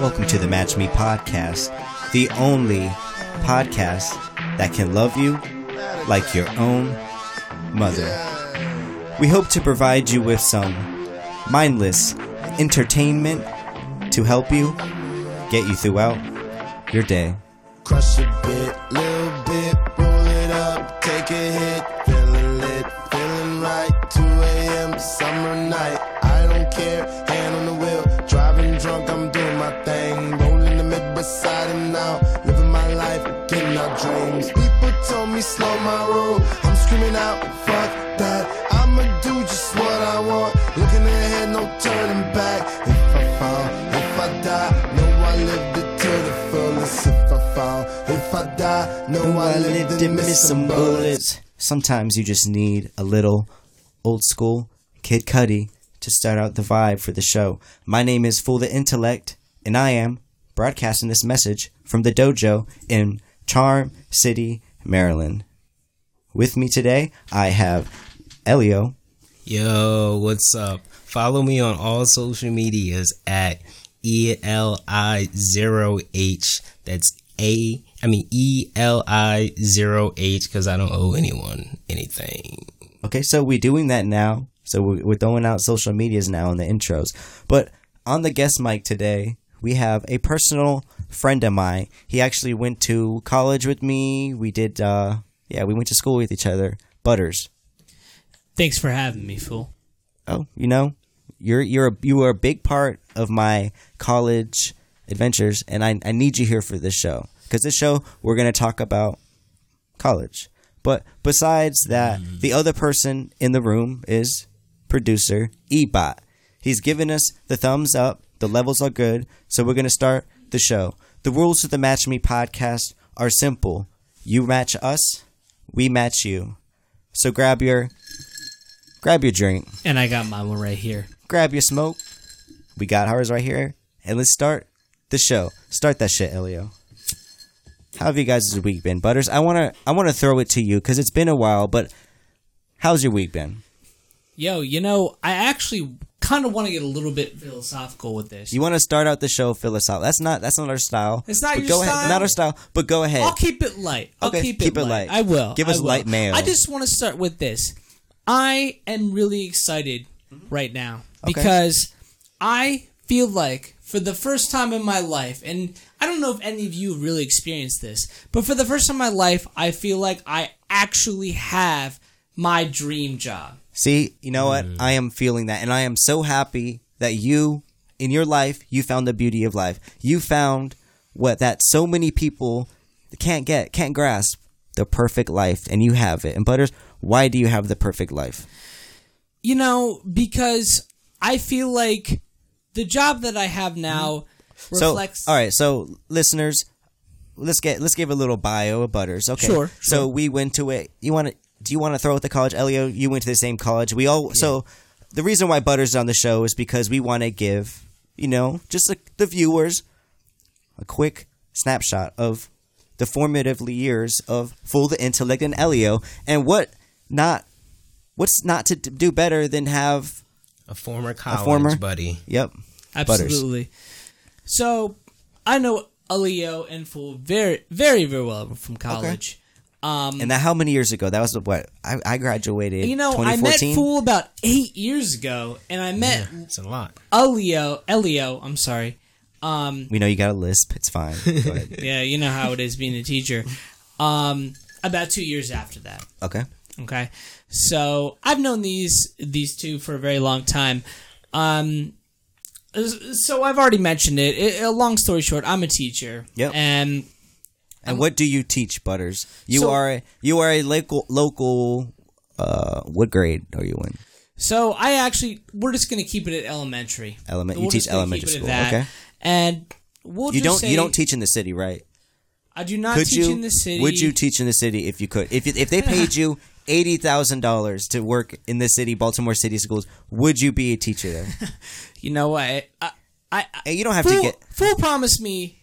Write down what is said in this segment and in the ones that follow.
Welcome to the Match Me podcast, the only podcast that can love you like your own mother. We hope to provide you with some mindless entertainment to help you get you throughout your day. Crush a bit, little bit, roll it up, take a hit, some bullets. Sometimes you just need a little old school Kid Cudi to start out the vibe for the show. My name is Fool the Intellect, and I am broadcasting this message from the dojo in Charm City, Maryland. With me today, I have Elio. Yo, what's up? Follow me on all social medias at E L I zero H. That's A. I mean E L I zero H because I don't owe anyone anything. Okay, so we're doing that now. So we're we're throwing out social medias now in the intros. But on the guest mic today, we have a personal friend of mine. He actually went to college with me. We did, uh, yeah, we went to school with each other. Butters. Thanks for having me, fool. Oh, you know, you're you're a, you are a big part of my college adventures, and I I need you here for this show because this show we're gonna talk about college. But besides that, mm. the other person in the room is producer Ebot. He's given us the thumbs up. The levels are good, so we're gonna start the show. The rules of the Match Me podcast are simple. You match us, we match you. So grab your grab your drink And I got my one right here. grab your smoke. We got ours right here. And let's start the show. Start that shit, Elio. How have you guys' week been? Butters, I wanna I wanna throw it to you because it's been a while, but how's your week been? Yo, you know, I actually kind of want to get a little bit philosophical with this. You wanna start out the show philosophical. That's not that's not our style. It's not But your go Ahead. style? Not our style, but go ahead. I'll keep it light. I'll Okay, keep, keep it, it light. light. I will. Give us will. light mail. I just want to start with this. I am really excited mm-hmm. right now Okay. because I feel like for the first time in my life, and I don't know if any of you really experienced this, but for the first time in my life, I feel like I actually have my dream job. See, you know what? Mm. I am feeling that, and I am so happy that you, in your life, you found the beauty of life. You found what that so many people can't get, can't grasp the perfect life, and you have it. And Butters, why do you have the perfect life? You know, because I feel like the job that I have mm-hmm. now reflects. So, all right, so listeners, let's get let's give a little bio of Butters. Okay, Sure, So sure. we went to it. You want to? Do you want to throw at the college, Elio? You went to the same college. We all. So the reason why Butters is on the show is because we want to give you know just like the viewers a quick snapshot of the formative years of Fool the Intellect and Elio, and what not. What's not to d- do better than have A former college former- buddy. Yep. Absolutely. So I know Alio and Fool very, very, very well from college. Um, And that how many years ago? That was what I, I graduated. you know, I met Fool about eight years ago, and I met It's a lot. Alio. Elio, I'm sorry. Um, We know you got a lisp. It's fine. Yeah, you know how it is being a teacher. Um, about two years after that. Okay. Okay, so I've known these these two for a very long time. Um, so I've already mentioned it. it. A long story short, I'm a teacher. Yep. And And what do you teach, Butters? You So- are a, you are a local local. Uh, what grade are you in? so I actually we're just gonna keep it at elementary. Element. You teach elementary keep it at school. Okay. And we'll You don't say you don't teach in the city, right? I do not Could teach you? in the city. Would you teach in the city if you could? If if they paid you eighty thousand dollars to work in the city, Baltimore City schools, would you be a teacher there? You know what? I, I, I you don't have to get. Fool promised me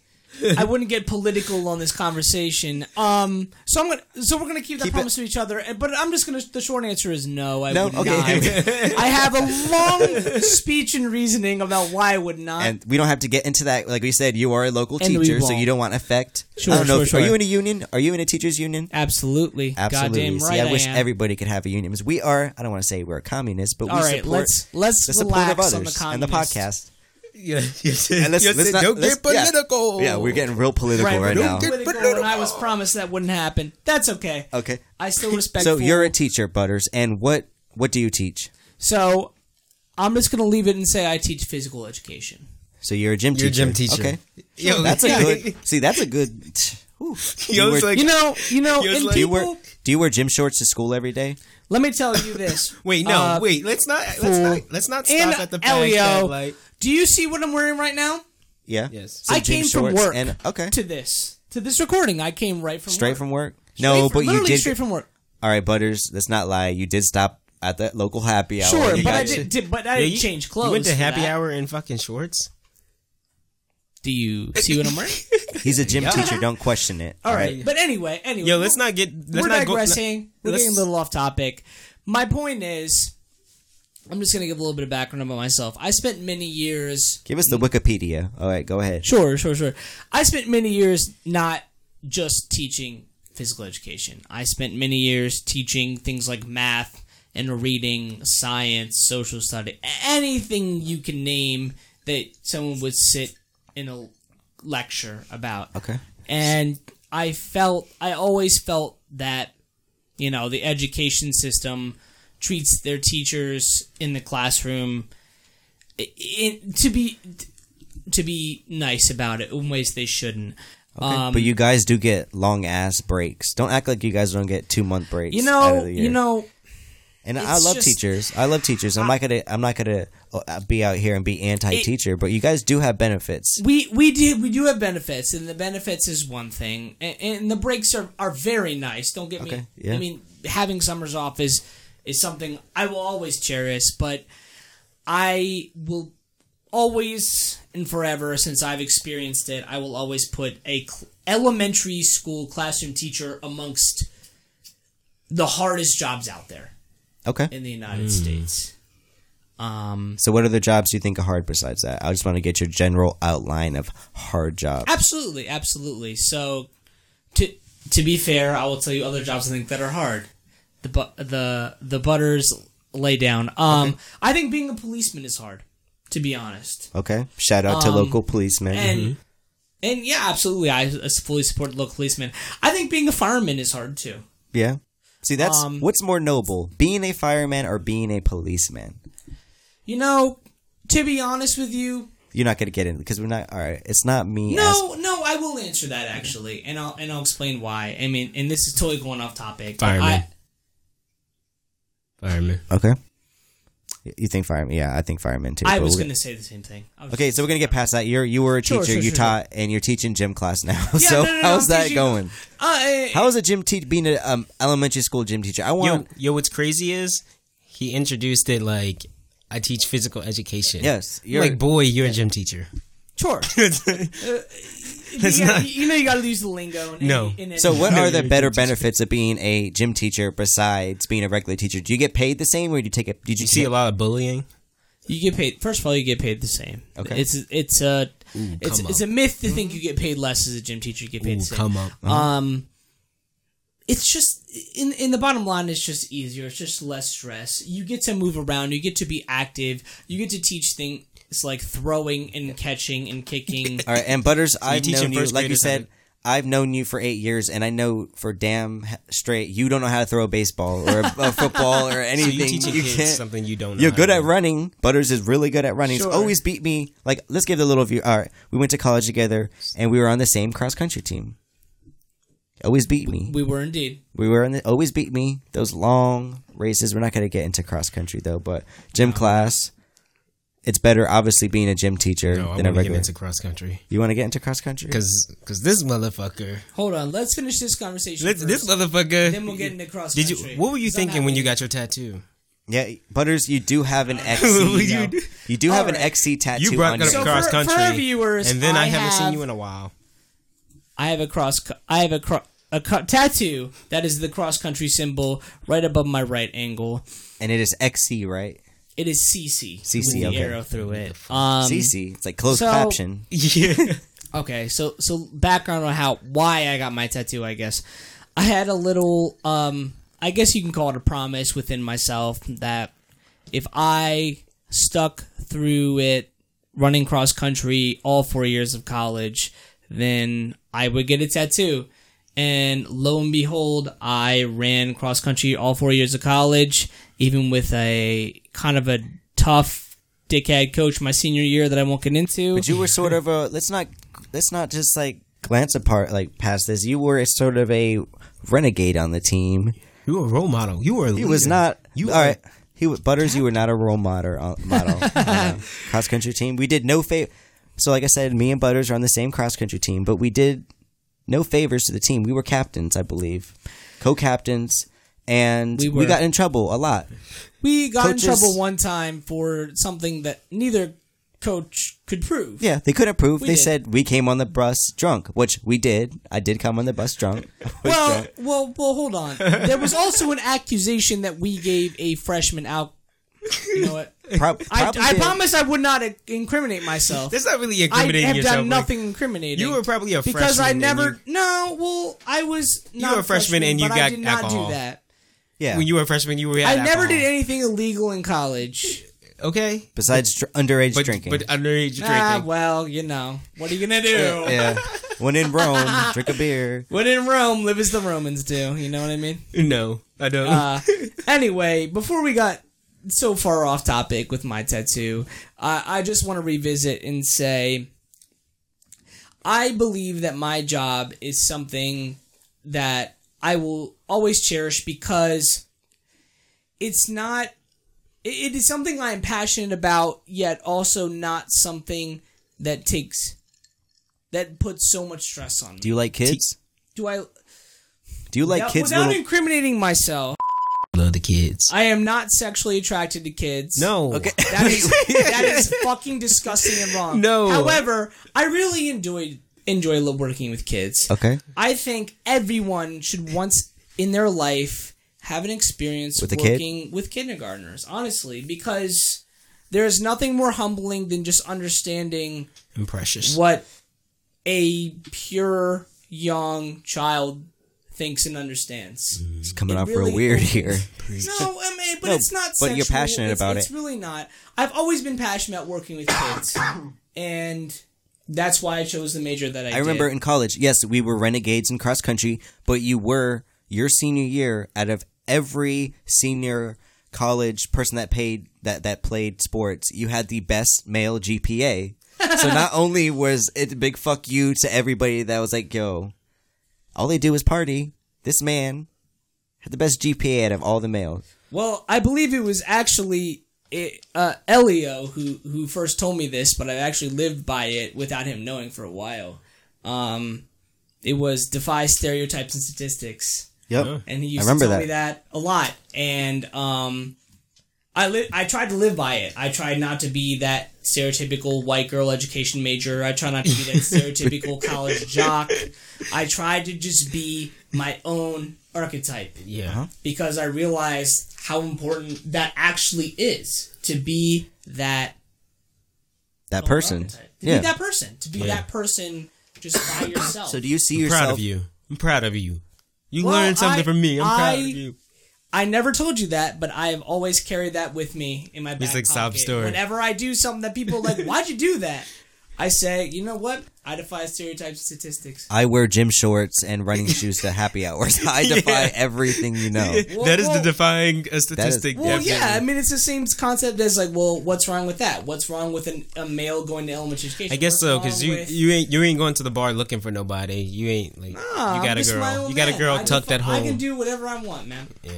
I wouldn't get political on this conversation. Um, so I'm gonna, so we're gonna keep that Keep it- promise to each other. But I'm just gonna. The short answer is no. I No? would Okay. not. I have a long speech and reasoning about why I would not. and we don't have to get into that. Like we said, you are a local And teacher, so you don't want effect. Sure, I don't know. sure, if- sure. Are you in a union? Are you in a teachers union? Absolutely, Absolutely. goddamn See, right. I wish am. everybody could have a union. Because we are. I don't want to say we're communists, but All we right, support let's let's the support of others on the and the podcast. Yeah, you said, And let's, you let's said not, don't let's- get political. Yeah, we're getting real political Right, right, we're now. political, and I was promised that wouldn't happen. That's okay. Okay. I still respect. So you're a teacher, Butters, and what what do you teach? So I'm just gonna leave it and say I teach physical education. So you're a gym You're a teacher. gym teacher. Okay. Yo, That's a good. See, that's a good. whew. Yo, You wear- like, You know, you know, He was and like- do you wear do you wear gym shorts to school every day? let me tell you this. wait, no, Uh, wait. Let's not. Let's not. Let's not stop at the fact Elio, that like. Do you see what I'm wearing right now? Yeah. Yes. So I gym came from shorts work and okay, to this to this recording. I came right from straight work. from work. Straight no, from- but you literally did. straight from work. all right, Butters. Let's not lie. You did stop at the local happy hour. Sure, You but I got- did, did- but I Yeah, didn't you- change clothes. You went to for happy that. hour in fucking shorts. Do you see what I'm wearing? He's a gym teacher. Don't question it. All right, but anyway, anyway, Yo, let's not get. Let's we're not digressing. Go, we're let's- getting a little off topic. My point is, I'm just gonna give a little bit of background about myself. I spent many years. Give us the Wikipedia. All right, go ahead. Sure, sure, sure. I spent many years not just teaching physical education. I spent many years teaching things like math and reading, science, social study, anything you can name that someone would sit in a lecture about. Okay. And I felt, I always felt that, you know, the education system treats their teachers in the classroom i i to be to be nice about it in ways they shouldn't. Um, but you guys do get long ass breaks. Don't act like you guys don't get two month breaks. you know, you know, and I love just- teachers. I love teachers. I'm not gonna. I'm not gonna uh, be out here and be anti teacher. But you guys do have benefits. we we do we do have benefits, and the benefits is one thing, and, and the breaks are are very nice. Don't get Okay, me. yeah. I mean, having summers off is is something I will always cherish, but I will always and forever since I've experienced it, I will always put a cl- elementary school classroom teacher amongst the hardest jobs out there Okay. in the United States. Um, So, what other jobs do you think are hard besides that? I just want to get your general outline of hard jobs. Absolutely, absolutely. So, to to be fair, I will tell you other jobs I think that are hard. The bu- the the butters lay down. Um, I think being a policeman is hard. To be honest, Okay. Shout out to Um, local policemen. and and yeah, absolutely, I I fully support local policemen. I think being a fireman is hard too. yeah. See, that's um, what's more noble: being a fireman or being a policeman. You know, to be honest with you, You're not gonna get in because we're not. All right. It's not me. no, no, I will answer that actually, and I'll and I'll explain why. I mean, and this is totally going off topic. Fireman. I- Fireman. As- okay. You think fireman? Yeah, I think fireman too. I was going to say the same thing. Okay, so we're gonna get past that. You're you were a Sure, teacher. sure, you sure, taught, and you're teaching gym class now. Yeah, so no, no, no, how's I'm that teaching- going? Uh, How is a gym teacher being an um, elementary school gym teacher? I Yo, want. yo, what's crazy is he introduced it like I teach physical education. yes, You're you're like, boy, you're a gym teacher. sure. That's you, gotta- not- you know, you got to use the lingo. In No. any- in So, what No, are the better benefits of being a gym teacher besides being a regular teacher? Do you get paid the same, or do you take a? Did you, You see take- a lot of bullying. You get paid. First of all, you get paid the same. Okay. It's it's a it's come it's a myth to think you get paid less as a gym teacher. You get paid Ooh, the same. come up. Um, it's just in in the bottom line, it's just easier. It's just less stress. You get to move around. You get to be active. You get to teach things like throwing and catching and kicking. All right, and Butters, I've known you. Like you said, to- I've known you for eight years, and I know for damn straight you don't know how to throw a baseball or a, a football or So anything. you teaching you kids can't. something you don't know. You're good at do. running. Butters is really good at running. He's always beat me. Like, let's give the little view. All right, we went to college together, and we were on the same cross country team. Always beat me. we were indeed. We were in the always beat me. Those long races. We're not going to get into cross country though, but gym class. It's better, obviously, being a gym teacher No, I than want a to get regular. into cross country you want to get into cross country? because this motherfucker, Hold on. Let's finish this conversation. this, this first. motherfucker. Then we'll get into cross Did you? What were you thinking when you got your tattoo? Yeah, Butters, you do have an XC. you you, do? do have an XC tattoo You brought on that your up So cross for- for country, our viewers, and then I, I haven't seen you in a while. I have a cross. I have a cro- a co- tattoo that is the cross country symbol right above my right angle. And it is XC, right? It is CC. CC, the okay. arrow through it. Um, CC. It's like closed so- caption. Yeah. Okay, so so background on how why I got my tattoo, I guess. I had a little um I guess you can call it a promise within myself that if I stuck through it running cross country all 4 years of college, then I would get a tattoo. And lo and behold, I ran cross country all 4 years of college even with a kind of a tough dickhead coach my senior year that I won't get into. But you were sort of a let's not let's not just like glance apart like past this. You were a sort of a renegade on the team. You were a role model. You were. A He was not. You all right. He was, Butters. You were not a role model. Uh, model on cross country team. We did no favor. So, like I said, me and Butters are on the same cross country team, but we did no favors to the team. We were captains, I believe, co-captains, and We we, got in trouble a lot. We got Coaches- in trouble one time for something that neither coach could prove. Yeah, they couldn't prove. We they did. said we came on the bus drunk, which we did. I did come on the bus drunk. Well, drunk. well, well. Hold on. There was also an accusation that we gave a freshman out. You know what? Prob- I, I promise I would not incriminate myself. That's not really incriminating. I have yourself. done like- nothing incriminating. you were probably a freshman because I freshman and never. No, well, I was. Not were a freshman and you but I got did not alcohol. do that. Yeah. when you were a freshman, you were. I Had never did anything illegal in college. Okay, Besides dr- underage but drinking. but underage drinking. Ah, well, you know what are you gonna do? yeah. When in Rome, drink a beer. When in Rome, live as the Romans do. You know what I mean? no, I don't. Uh, anyway, before we got so far off topic with my tattoo, uh, I just want to revisit and say I believe that my job is something that I will always cherish because it's not. It, it is something I am passionate about, yet also not something that takes that puts so much stress on me. Do you like kids? Do I? Do you like without, kids? without Little, incriminating myself, Love the kids. I am not sexually attracted to kids. No. Okay. That is that is fucking disgusting and wrong. No. However, I really enjoy enjoy lo- working with kids. okay. I think everyone should once in their life have an experience With a kid? working with kindergartners. Honestly, because there is nothing more humbling than just understanding And precious. what a pure young child thinks and understands. Mm. It's coming It off really real weird here. No, I mean, but No, it's not. but you're passionate It's- about it's it. It's really not. I've always been passionate about working with kids, and that's why I chose the major that I. I remember did. in college, yes, we were renegades in cross country, but you were your senior year out of every senior college person that paid that that played sports, you had the best male GPA. so not only was it a big fuck you to everybody that was like, yo, all they do is party. This man had the best GPA out of all the males. Well, I believe it was actually it, uh, Elio who who first told me this, but I actually lived by it without him knowing for a while. Um, it was defy stereotypes and statistics. Yep. and he used I remember to tell that. me that a lot. And um, I li- I tried to live by it. I tried not to be that stereotypical white girl education major. I tried not to be that stereotypical college jock. I tried to just be my own archetype Yeah. Uh-huh. because I realized how important that actually is to be that That person. archetype. To Yeah. be that person. To be Yeah. that person just by yourself. So do you see I'm yourself proud of you. I'm proud of you. You Well, learned something I- from me. I'm proud I- of you. I never told you that, but I have always carried that with me in my back like sob pocket. story. Whenever I do something that people are like, "Why'd you do that?" I say, "You know what? I defy stereotypes and statistics." I wear gym shorts and running shoes to happy hours. I defy Yeah. everything you know. Well, that is well- the defying uh, a statistic. Well, yeah, I mean, it's the same concept as like, well, what's wrong with that? What's wrong with an, a male going to elementary education? I guess What's so because you with- you ain't you ain't going to the bar looking for nobody. You ain't like Nah, you got I'm a girl. You got a girl I tucked can, at I can do whatever I want, man. Yeah.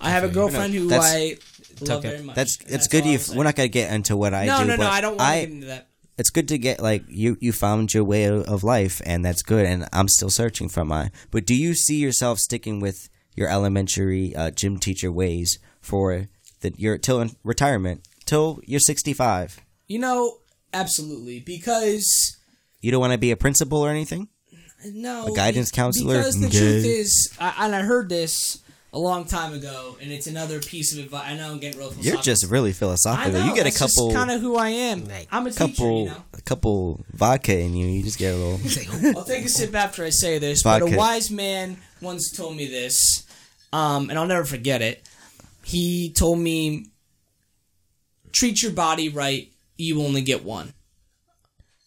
I have a girlfriend who That's- I love very much. That's and it's good. all You we're not gonna get into what I No, do. no, no. but I don't want to get into that. It's good to get like you you found your way of of life, and that's good. And I'm still searching for mine. But do you see yourself sticking with your elementary uh, gym teacher ways for the your till in retirement till you're 65? You know, absolutely, because You don't want to be a principal or anything. No, A guidance be- counselor? Because the Okay. truth is, I, and I heard this a long time ago, and it's another piece of advice. I know I'm getting real. You're just really I philosophical. know, you get a that's just couple, kind of who I am. Like, I'm a teacher, couple, you know. a couple vodka in you. You just get a little. I'll take a sip after I say this, but a wise man once told me this, um, and I'll never forget it. He told me, "Treat your body right. You only get one."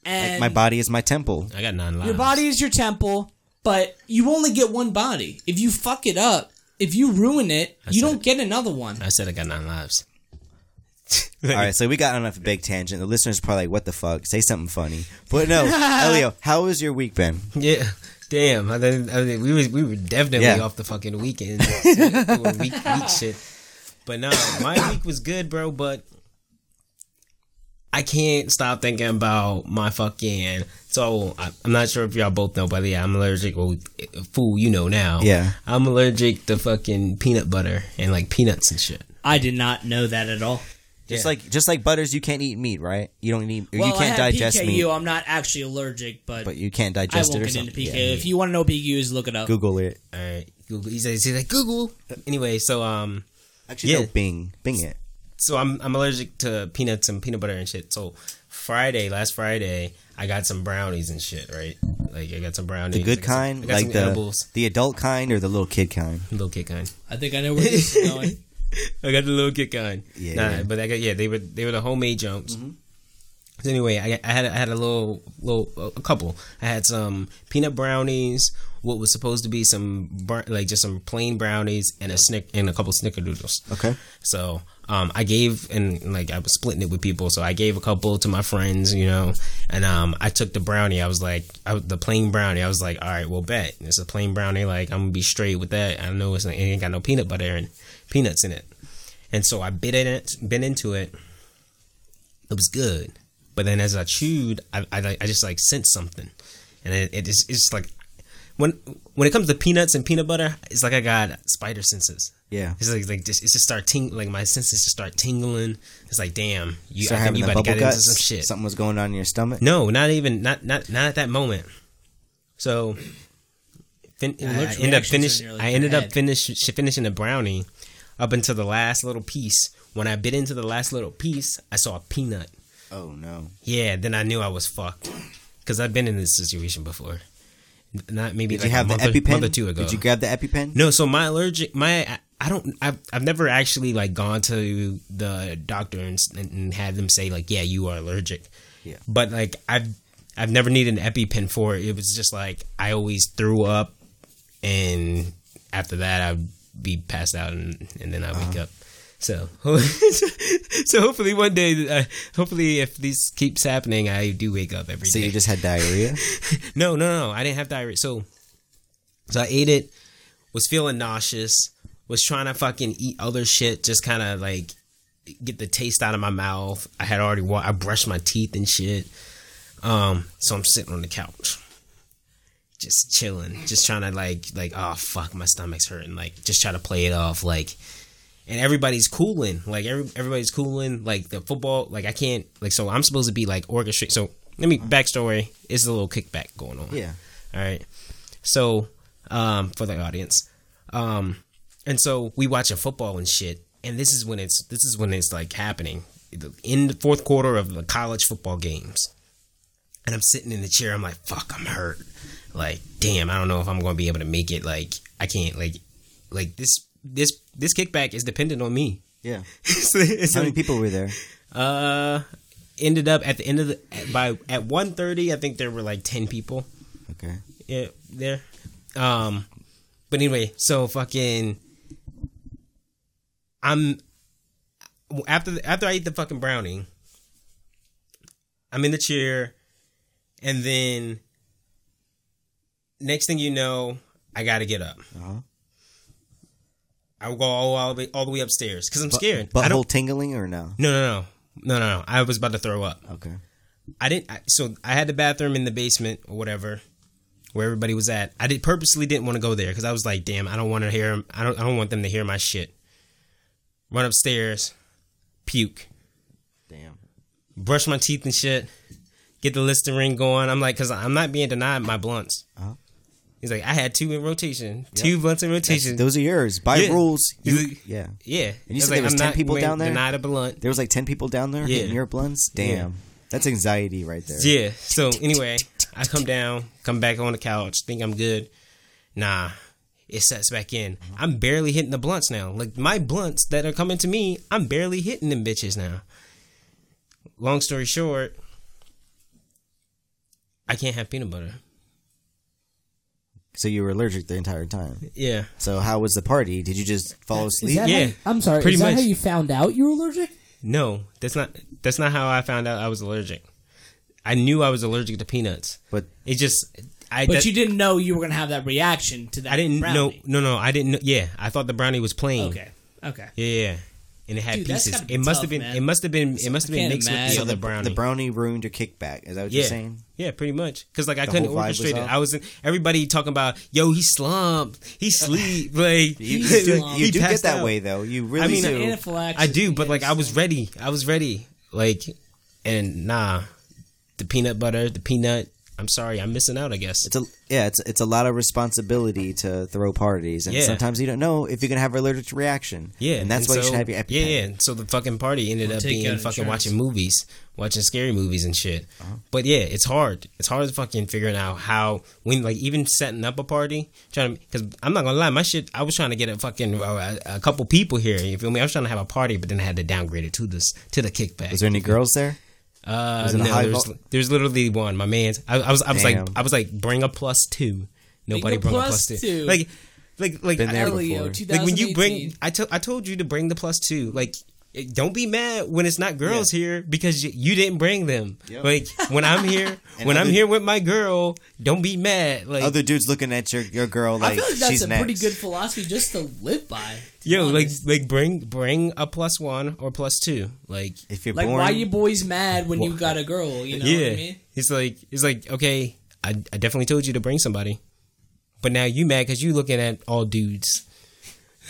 And my body is my temple. I got nine lives. your body is your temple, but you only get one body. If you fuck it up, if you ruin it, you said don't get another one. I said I got nine lives. All right, so we got on a big tangent. The listeners are probably like, "What the fuck? Say something funny." But no, Elio, how was your week been? Yeah. Damn, I think, I think we were we were definitely Yeah. off the fucking weekend, Doing week week shit. But no, my week was good, bro. But I can't stop thinking about my fucking. So I, I'm not sure if y'all both know, but yeah, I'm allergic. Well, fool, you know now. Yeah. I'm allergic to fucking peanut butter and like peanuts and shit. I did not know that at all. Just Yeah. like just like butters, you can't eat meat, right? You don't need. Well, you can't I have digest PKU. meat, I'm not actually allergic, but, but you can't I digest won't it or get into. PKU. Yeah. If you want to know what PKU is, look it up. Google it. All right, Google. He says he's like Google. Anyway, so um, Actually, Yeah. no, Bing, Bing it. so I'm I'm allergic to peanuts and peanut butter and shit. So Friday, last Friday, I got some brownies and shit, right? Like I got some brownies. The good I got some- kind, I got like some the edibles, the adult kind or the little kid kind. little kid kind. I think I know where this is going. I got the little kid kind. Yeah, nah, yeah. Mm-hmm. but I got yeah, they were they were the homemade jumps. So anyway, I, I had I had a little little a couple. I had some peanut brownies, what was supposed to be some br- like just some plain brownies and a snick and a couple snickerdoodles. Okay. So um, I gave and like I was splitting it with people. So I gave a couple to my friends, you know, and um, I took the brownie. I was like, I, the plain brownie. I was like, all right, well, bet it's a plain brownie. Like I'm gonna be straight with that. I know it's, it ain't got no peanut butter and peanuts in it. And so I bit in it, bit into it. It was good, but then as I chewed, I I, I just like sensed something, and it, it is it's just like when when it comes to peanuts and peanut butter, it's like I got spider senses. Yeah. It's like like just it's just start ting like my senses just start tingling. It's like damn, you Start I think having you about to bubble get into guts. some shit. Something was going on in your stomach. No, not even not not not at that moment. So fin- I allergic ended up finish. I ended up finish finishing the brownie up until the last little piece. When I bit into the last little piece, I saw a peanut. Oh no. Yeah, then I knew I was fucked because I've been in this situation before. Not maybe Did like you have the month, or, EpiPen? month or two ago. Did you grab the EpiPen? No, so my allergic, my I- don't, I've I've never actually like gone to the doctor and, and had them say like, yeah, you are allergic. Yeah. But like I've I've never needed an EpiPen for it. It was just like I always threw up, and after that I'd be passed out, and, and then I wake Uh-huh. up. So, so hopefully one day, uh, hopefully if this keeps happening, I do wake up every day. So you just had diarrhea. No, no, no. I didn't have diarrhea. So, so I ate it. Was feeling nauseous. Was trying to fucking eat other shit. Just kind of like get the taste out of my mouth. I had already. Wa- I brushed my teeth and shit. Um. So I'm sitting on the couch, just chilling, just trying to like, like, oh fuck, my stomach's hurting. Like, just try to play it off. Like, and everybody's cooling. Like every, everybody's cooling. Like the football. Like I can't. Like so, I'm supposed to be like orchestrate. So let me backstory. It's a little kickback going on. yeah. All right. So, um, for the audience, um, and so we watching football and shit, and this is when it's this is when it's like happening in the fourth quarter of the college football games, and I'm sitting in the chair. I'm like, fuck, I'm hurt. Like, damn, I don't know if I'm gonna be able to make it. Like, I can't. Like, like this this this kickback is dependent on me. Yeah. So How many people were there? uh, ended up at the end of the by at 1.30, I think there were like ten people Okay. yeah, there. Um, but anyway, so fucking, I'm after the, after I eat the fucking brownie, I'm in the chair, and then next thing you know, I got to get up. Uh-huh. I will go all, all the way all the way upstairs because I'm scared. I Butthole tingling or no? No, no, no, no, no, no. I was about to throw up. Okay. I didn't. I, so I had the bathroom in the basement or whatever, where everybody was at. I did purposely didn't want to go there because I was like, damn, I don't want to hear. I don't. I don't want them to hear my shit. Run upstairs, puke, Damn. brush my teeth and shit. get the Listerine going. I'm like, because I'm not being denied my blunts. Uh-huh. He's like, I had two in rotation, two blunts in rotation. Those are yours by Yeah. rules. You, yeah. yeah, And you It's said there was I'm 10 people down there? Denied a blunt. There was like ten people down there Yeah. hitting your blunts. Damn, that's anxiety right there. Yeah. So anyway, I come down, come back on the couch, think I'm good. Nah, it sets back in. Mm-hmm. I'm barely hitting the blunts now. Like my blunts that are coming to me, I'm barely hitting them bitches now. Long story short, I can't have peanut butter. So you were allergic the entire time. Yeah. So how was the party? Did you just fall asleep? Yeah, how, I'm sorry. pretty is that much. how you found out you were allergic? No, that's not that's not how I found out I was allergic. I knew I was allergic to peanuts. But It just I But that- you didn't know you were gonna have that reaction to that. I didn't know brownie. no no I didn't know yeah, I thought the brownie was plain. Okay. Okay. Yeah, yeah. And it had Dude, that's pieces. gotta be It must tough, have been. man. It must have been. It must have been can't mixed with the so other the, brownie. the brownie ruined your kickback. Is that what yeah, you're saying? yeah, pretty much. Because like I The couldn't whole vibe was orchestrate it. I was everybody talking about yo, he slumped, he sleep, like You, you do, you he do get that out. way though. You really I mean, do. Anaphylaxis. I do, but like I was ready. I was ready. Like, and nah, the peanut butter, the peanut. I'm sorry, I'm missing out. I guess. it's a yeah, it's it's a lot of responsibility to throw parties, and Yeah. sometimes you don't know if you're gonna have an allergic reaction. Yeah, and that's why you so- should have your EpiPen. Yeah, yeah. So the fucking party ended up being fucking insurance. watching movies, watching scary movies and shit. Uh-huh. But yeah, it's hard. It's hard to fucking figuring out how when like even setting up a party, trying to because I'm not gonna lie, my shit. I was trying to get a fucking uh, a, a couple people here. You feel me? I was trying to have a party, but then I had to downgrade it to this to the kickback. Was there any girls there? Uh, Was it a no, there's, vol- there's literally one. My man's. I, I was. I was like. I was like, bring a plus two. Nobody a brought a plus plus two. two. Like, like, like. Been there I- before. Like when you bring I told I told you to bring the plus two like don't be mad when it's not girls here because you, you didn't bring them Yep. like when i'm here And when i'm here with my girl don't be mad like Other dudes looking at your your girl like I feel like that's she's a next. pretty good philosophy just to live by. to be yo like like bring bring a plus one or plus two like If you're like born, why you boys mad when you got a girl? You know yeah what I mean? it's like it's like okay I, I definitely told you to bring somebody but now you mad because you looking at all dudes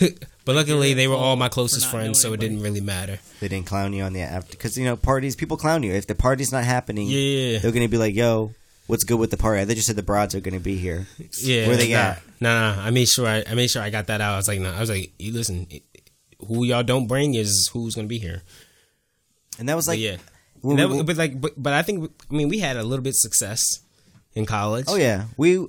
but luckily they were all my closest friends so knowing it didn't really matter they didn't clown you on the after because you know parties people clown you if the party's not happening. Yeah. they're gonna be like, "Yo, what's good with the party?" They just said the broads are gonna be here. Yeah, Where they nah, at? Nah, nah. I made sure I, I made sure I got that out. I was like, nah. I was like, you listen, who y'all don't bring is who's gonna be here. And that was But like, yeah, when That we- but like, but, but I think I mean we had a little bit success in college. oh yeah, we we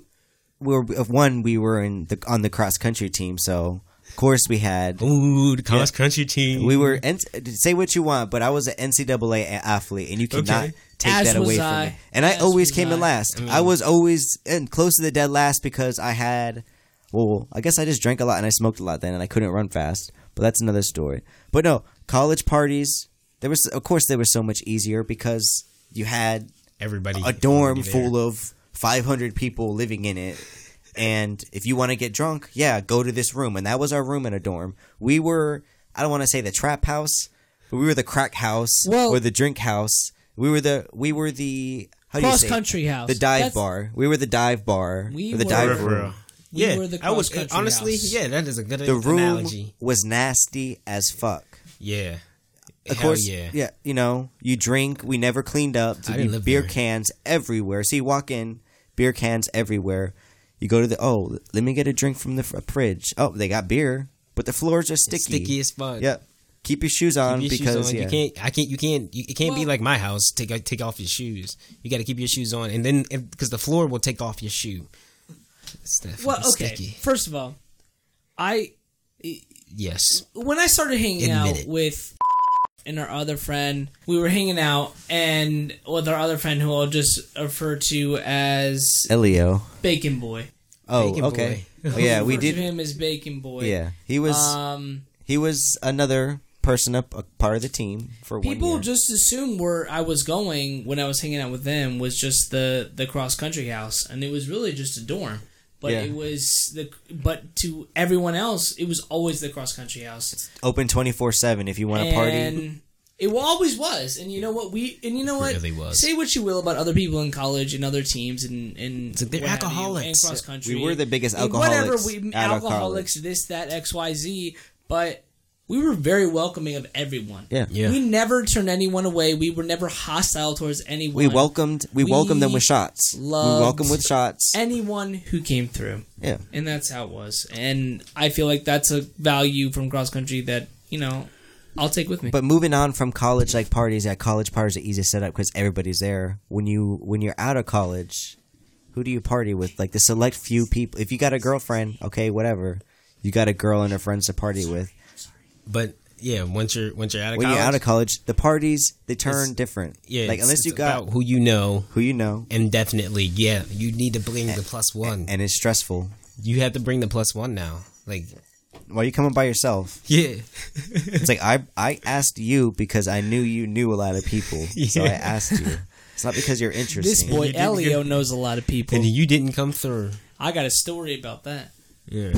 were of one. We were in the on the cross country team, so of course we had. Ooh, the cross country team. We were N- say what you want, but I was an NCAA athlete, and you cannot Okay. take As that away was from I. me. And I always was came in last. I, I was always in close to the dead last because I had. Well, I guess I just drank a lot and I smoked a lot then, and I couldn't run fast. But that's another story. But no, college parties. There was, of course, they were so much easier because you had everybody a dorm full of 500 people living in it. And if you want to get drunk, yeah, go to this room. And that was our room in a dorm. We were, I don't want to say the trap house, but we were the crack house Well- or the drink house. We were the, we were the, how do you Cross country house. The dive That's- bar. We were the dive bar. We or the were- dive For room. We yeah, were the I was cross-country honestly, house. yeah, that is a good The room analogy. was nasty as fuck. Yeah, Of Hell course, yeah. yeah. You know, you drink. We never cleaned up. I didn't live beer there. cans everywhere. So you walk in, beer cans everywhere. You go to the oh, let me get a drink from the fridge. Oh, they got beer, but the floors are sticky. sticky as fuck. Yep. Keep your shoes on your because shoes on. yeah. you can't. I can't. You can't. You, it can't be like my house. Take take off your shoes. You got to keep your shoes on, and then because the floor will take off your shoe. It's Well, okay. sticky. First of all, I Yes. when I started hanging Admit out it. with and our other friend, we were hanging out and with our other friend who I'll just refer to as Elio. Bacon Boy. Oh, Bacon okay. boy. Oh, yeah, we did. him as Bacon Boy. Yeah, he was. Um, he was another person up a part of the team for one people just assumed where I was going when I was hanging out with them was just the the cross country house, and it was really just a dorm. But Yeah. it was the but to everyone else, it was always the cross country house. Open twenty four seven if you want to party. And it always was. And you know what we and you know what Really was. say what you will about other people in college and other teams and and like they're what have you, alcoholics. and cross country. We were the biggest and Whatever alcoholics we alcoholics, this that X Y Z. But we were very welcoming of everyone. Yeah. Yeah. We never turned anyone away. We were never hostile towards anyone. We welcomed we, We welcomed them with shots. We loved welcome with shots. anyone who came through. Yeah. And that's how it was. And I feel like that's a value from cross country that, you know, I'll take with me. But moving on from college like parties, yeah, college parties are easy to set up because everybody's there. When you when you're out of college, who do you party with? Like the select few people. If you got a girlfriend, okay, whatever. You got a girl and her friends to party with. But yeah, once you're once you're out of When college, you're out of college, the parties they turn It's- different. yeah, like unless it's you got about who you know, who you know, and definitely, yeah, you need to bring the plus one. and it's stressful. You have to bring the plus one now. Like, Why are you coming by yourself? yeah, It's like I I asked you because I knew you knew a lot of people, so I asked you. It's not because you're interested. this boy You didn't Elio knows a lot of people. and you didn't come through. I got a story about that. Yeah,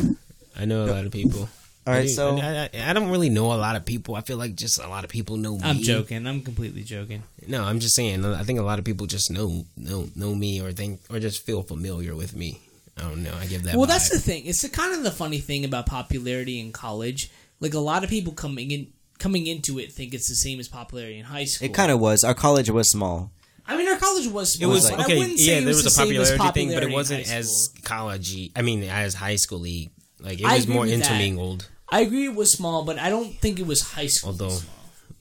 I know a lot of people. All right, I do- so I, I, I don't really know a lot of people. I feel like just a lot of people know me. I'm joking. I'm completely joking. No, I'm just saying. I think a lot of people just know know know me or think or just feel familiar with me. Oh, I don't. I give that. Well, that's the thing. It's the kind of the funny thing about popularity in college. Like a lot of people coming in coming into it think it's the same as popularity in high school. it kind of was. Our college was small. I mean, our college was. It small, was but I okay. wouldn't say Yeah, it there was, the a same as popularity thing, but it wasn't as school. collegey. I mean, as high schooly. Like it I was more with that. intermingled. I agree it was small, but I don't think it was high school. Although- small.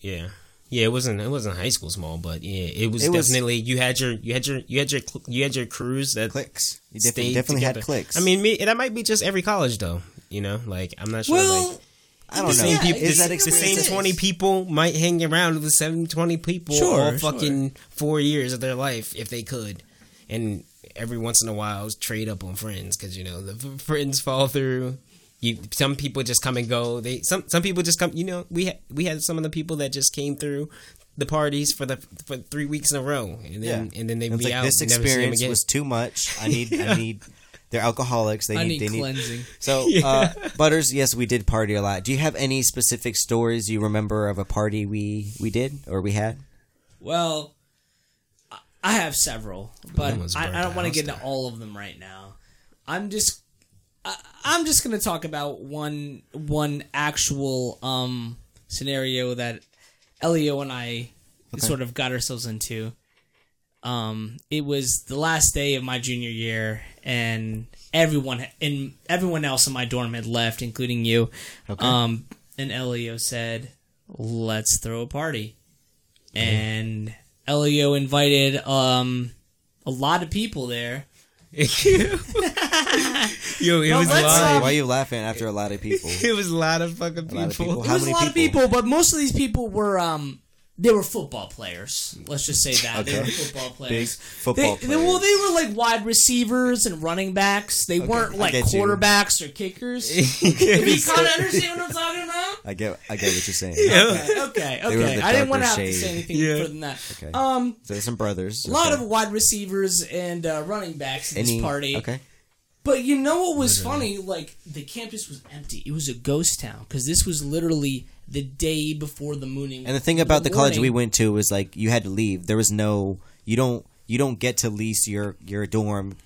Yeah, yeah. It wasn't. It wasn't high school small, but yeah, it was It was- definitely. you had your. You had your. You had your. You had your crews that Clicks. You definitely, definitely had clicks. I mean, me, that might be just every college though. You know, like I'm not sure. well, like, I don't know. same people, Is the, that the same twenty people might hang around with the same twenty people Sure, all sure. fucking four years of their life if they could, and every once in a while trade up on friends because you know the f- friends fall through. You, some people just come and go. They some some people just come. You know, we ha- we had some of the people that just came through the parties for the for three weeks in a row, and then and then they'd It's be like out. this and never see them experience again. was too much. I need. I need. They're alcoholics. They I need. need they need. cleansing. So, uh, Butters, yes, we did party a lot. Do you have any specific stories you remember of a party we we did or we had? Well, I- I have several, but I, I don't want to get down. into all of them right now. I'm just, I, I'm just going to talk about one one actual um scenario that Elio and I sort of got ourselves into. Um, it was the last day of my junior year, and everyone and everyone else in my dorm had left, including you. Um, and Elio said, "Let's throw a party." and Elio invited um a lot of people there. Yo, it No, was a let's, lot. um, Why are you laughing after a lot of people? It was a lot of fucking A lot of people. people. It How was a many lot of people? people, but most of these people were um they were football players. Let's just say that they were football Big players. football They, they- well, they were like wide receivers and running backs. They weren't like get you. quarterbacks or kickers. if you kind of understand what I'm talking about. I get. I get what you're saying. Okay, okay, okay. the I didn't want to darker have to say anything Yeah. further than that. Okay. Um, So there's some brothers. a lot Okay. of wide receivers and uh, running backs in Any this party. Okay. But you know what was funny? Like the campus was empty. It was a ghost town because this was literally the day before the mooning. And the thing about the, college we went to was like you had to leave. There was no. You don't. You don't get to lease your your dorm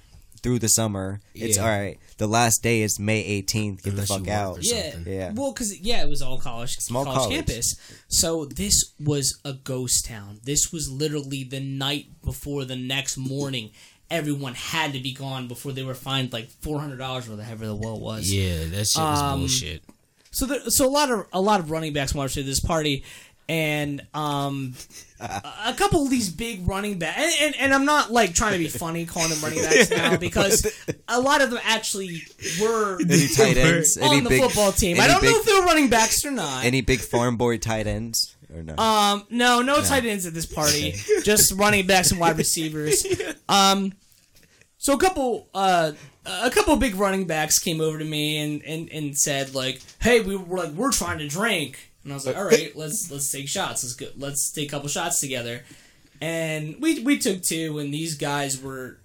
through the summer. It's Yeah. all right. The last day is May 18th. Get Unless the fuck work out. Yeah, something. Yeah. Well, because yeah, it was all college, Small college, college. campus. So this was a ghost town. This was literally the night before the next morning. Everyone had to be gone before they were fined like four hundred dollars or whatever the well was. Yeah, that shit was Um, bullshit. So there, so a lot of a lot of running backs marched to this party, and um, a a couple of these big running backs, and, and, and I'm not like trying to be funny calling them running backs now because a lot of them actually were Any tight ends? on Any the big, football team. I any don't know big- if they were running backs or not. Any big farm boy tight ends or no? Um, no, no tight ends at this party. Just running backs and wide receivers. Um, so a couple, uh, a couple big running backs came over to me and, and, and said like, "Hey, we were like, we're trying to drink," and I was like, "All right, let's let's take shots. Let's go. Let's take a couple shots together." And we we took two, and these guys were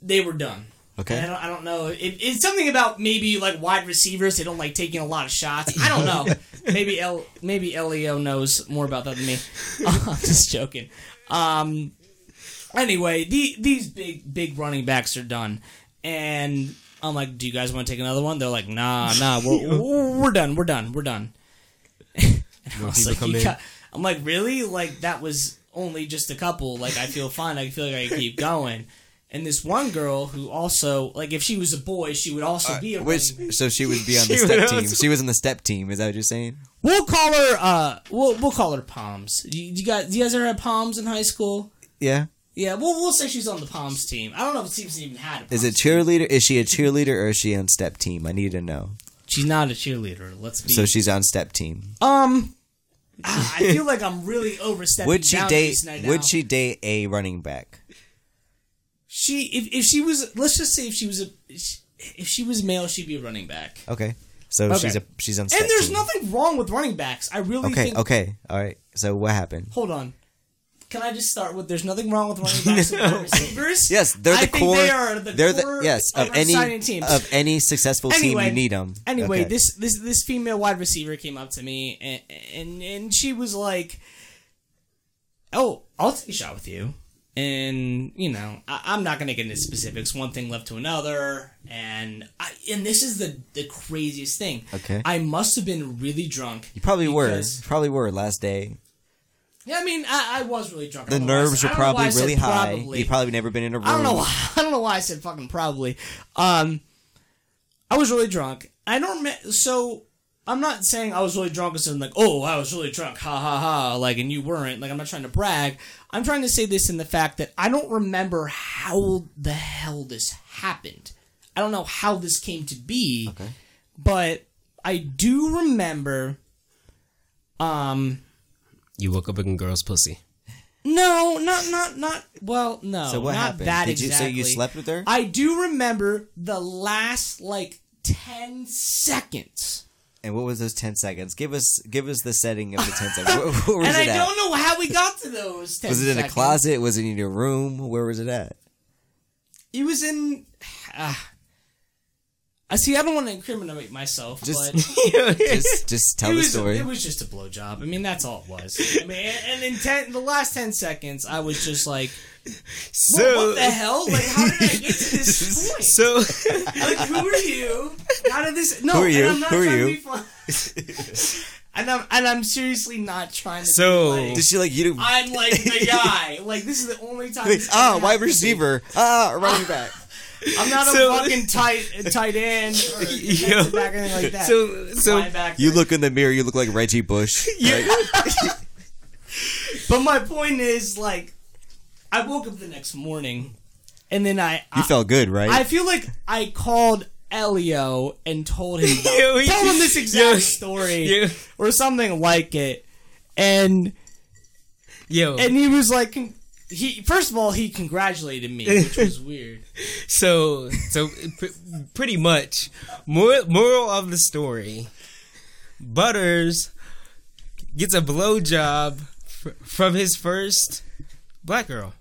they were done. Okay. I don't, I don't know. It, it's something about maybe like wide receivers. They don't like taking a lot of shots. I don't know. maybe El, maybe Elio knows more about that than me. I'm just joking. Um. Anyway, the, these big big running backs are done, and I'm like, "Do you guys want to take another one?" They're like, "Nah, nah, we're we're done. We're done. We're done." And I was like, you got, I'm like, really? Like that was only just a couple. Like I feel fine. I feel like I can keep going. And this one girl who also like if she was a boy, she would also be a Which so she would be on the step team. She was on the step team. Is that what you're saying? We'll call her. uh We'll we'll call her Palms. You, you got? Do you guys ever have Palms in high school? Yeah. Yeah, we'll we'll say she's on the Palms team. I don't know if Stevenson even had. A Is Palms it team. cheerleader? Is she a cheerleader or is she on step team? I need to know. She's not a cheerleader. Let's be. So she's on step team. um. ah, I feel like I'm really overstepping. Would she date? boundaries right now. Would she date a running back? She if if she was let's just say if she was a if she was male, she'd be a running back. Okay. So Okay. she's a she's on step And there's team. nothing wrong with running backs. I really Okay. think. Okay. All right. So what happened? Hold on. Can I just start with there's nothing wrong with running backs and wide receivers? Yes, they're the I think core. They are the they're core the yes of, of any of any successful team. You need them. Anyway, Okay. this this this female wide receiver came up to me and and and she was like, "Oh, I'll take a shot with you." And you know, I, I'm not gonna get into specifics. One thing led to another, and I, and this is the the craziest thing. Okay. I must have been really drunk. you probably were. Probably were last day. Yeah, I mean, I, I was really drunk. The don't know why I nerves were I don't know why probably really high. probably. You probably never been in a room. I don't know why. I don't know why I said fucking probably. Um, I was really drunk. I don't. So I'm not saying I was really drunk and saying like, oh, I was really drunk, ha ha ha, like, and you weren't. Like, I'm not trying to brag. I'm trying to say this in the fact that I don't remember how the hell this happened. I don't know how this came to be, Okay. but I do remember. Um. You woke up in a girl's pussy. No, not not not. Well, no. So what not happened? That Did you exactly. so you slept with her? I do remember the last like ten seconds, and what was those ten seconds? Give us give us the setting of the ten seconds. Where, where was and it I at? don't know how we got to those. 10 was it in a closet? Was it in your room? Where was it at? It was in. Uh, I see. I don't want to incriminate myself, Just- but Just just tell the was story. it was just a blowjob. I mean, that's all it was. I mean, and, and in ten, the last ten seconds, I was just like, So, what, what the hell? Like, how did I get to this point? so like, who are you? How did this? No, Who are you? And I'm not Who are trying you? To be fun. and I'm and I'm seriously not trying to. So- like, Did she like you? I'm like the guy. Like this is the only time. this Ah, wide happened to me. receiver. Ah, running back. I'm not So- a fucking tight tight end or Yo. back or anything like that. so so Linebacker. You look in the mirror. You look like Reggie Bush. Like, But my point is, like, I woke up the next morning, and then I you I, felt good, right? I feel like I called Elio and told him Yo, he- told him this exact yo, story yo. or something like it, and yo, and he was like. Con- He first of all he congratulated me, which was weird. so so p- pretty much moral moral of the story. Butters gets a blowjob fr- from his first black girl.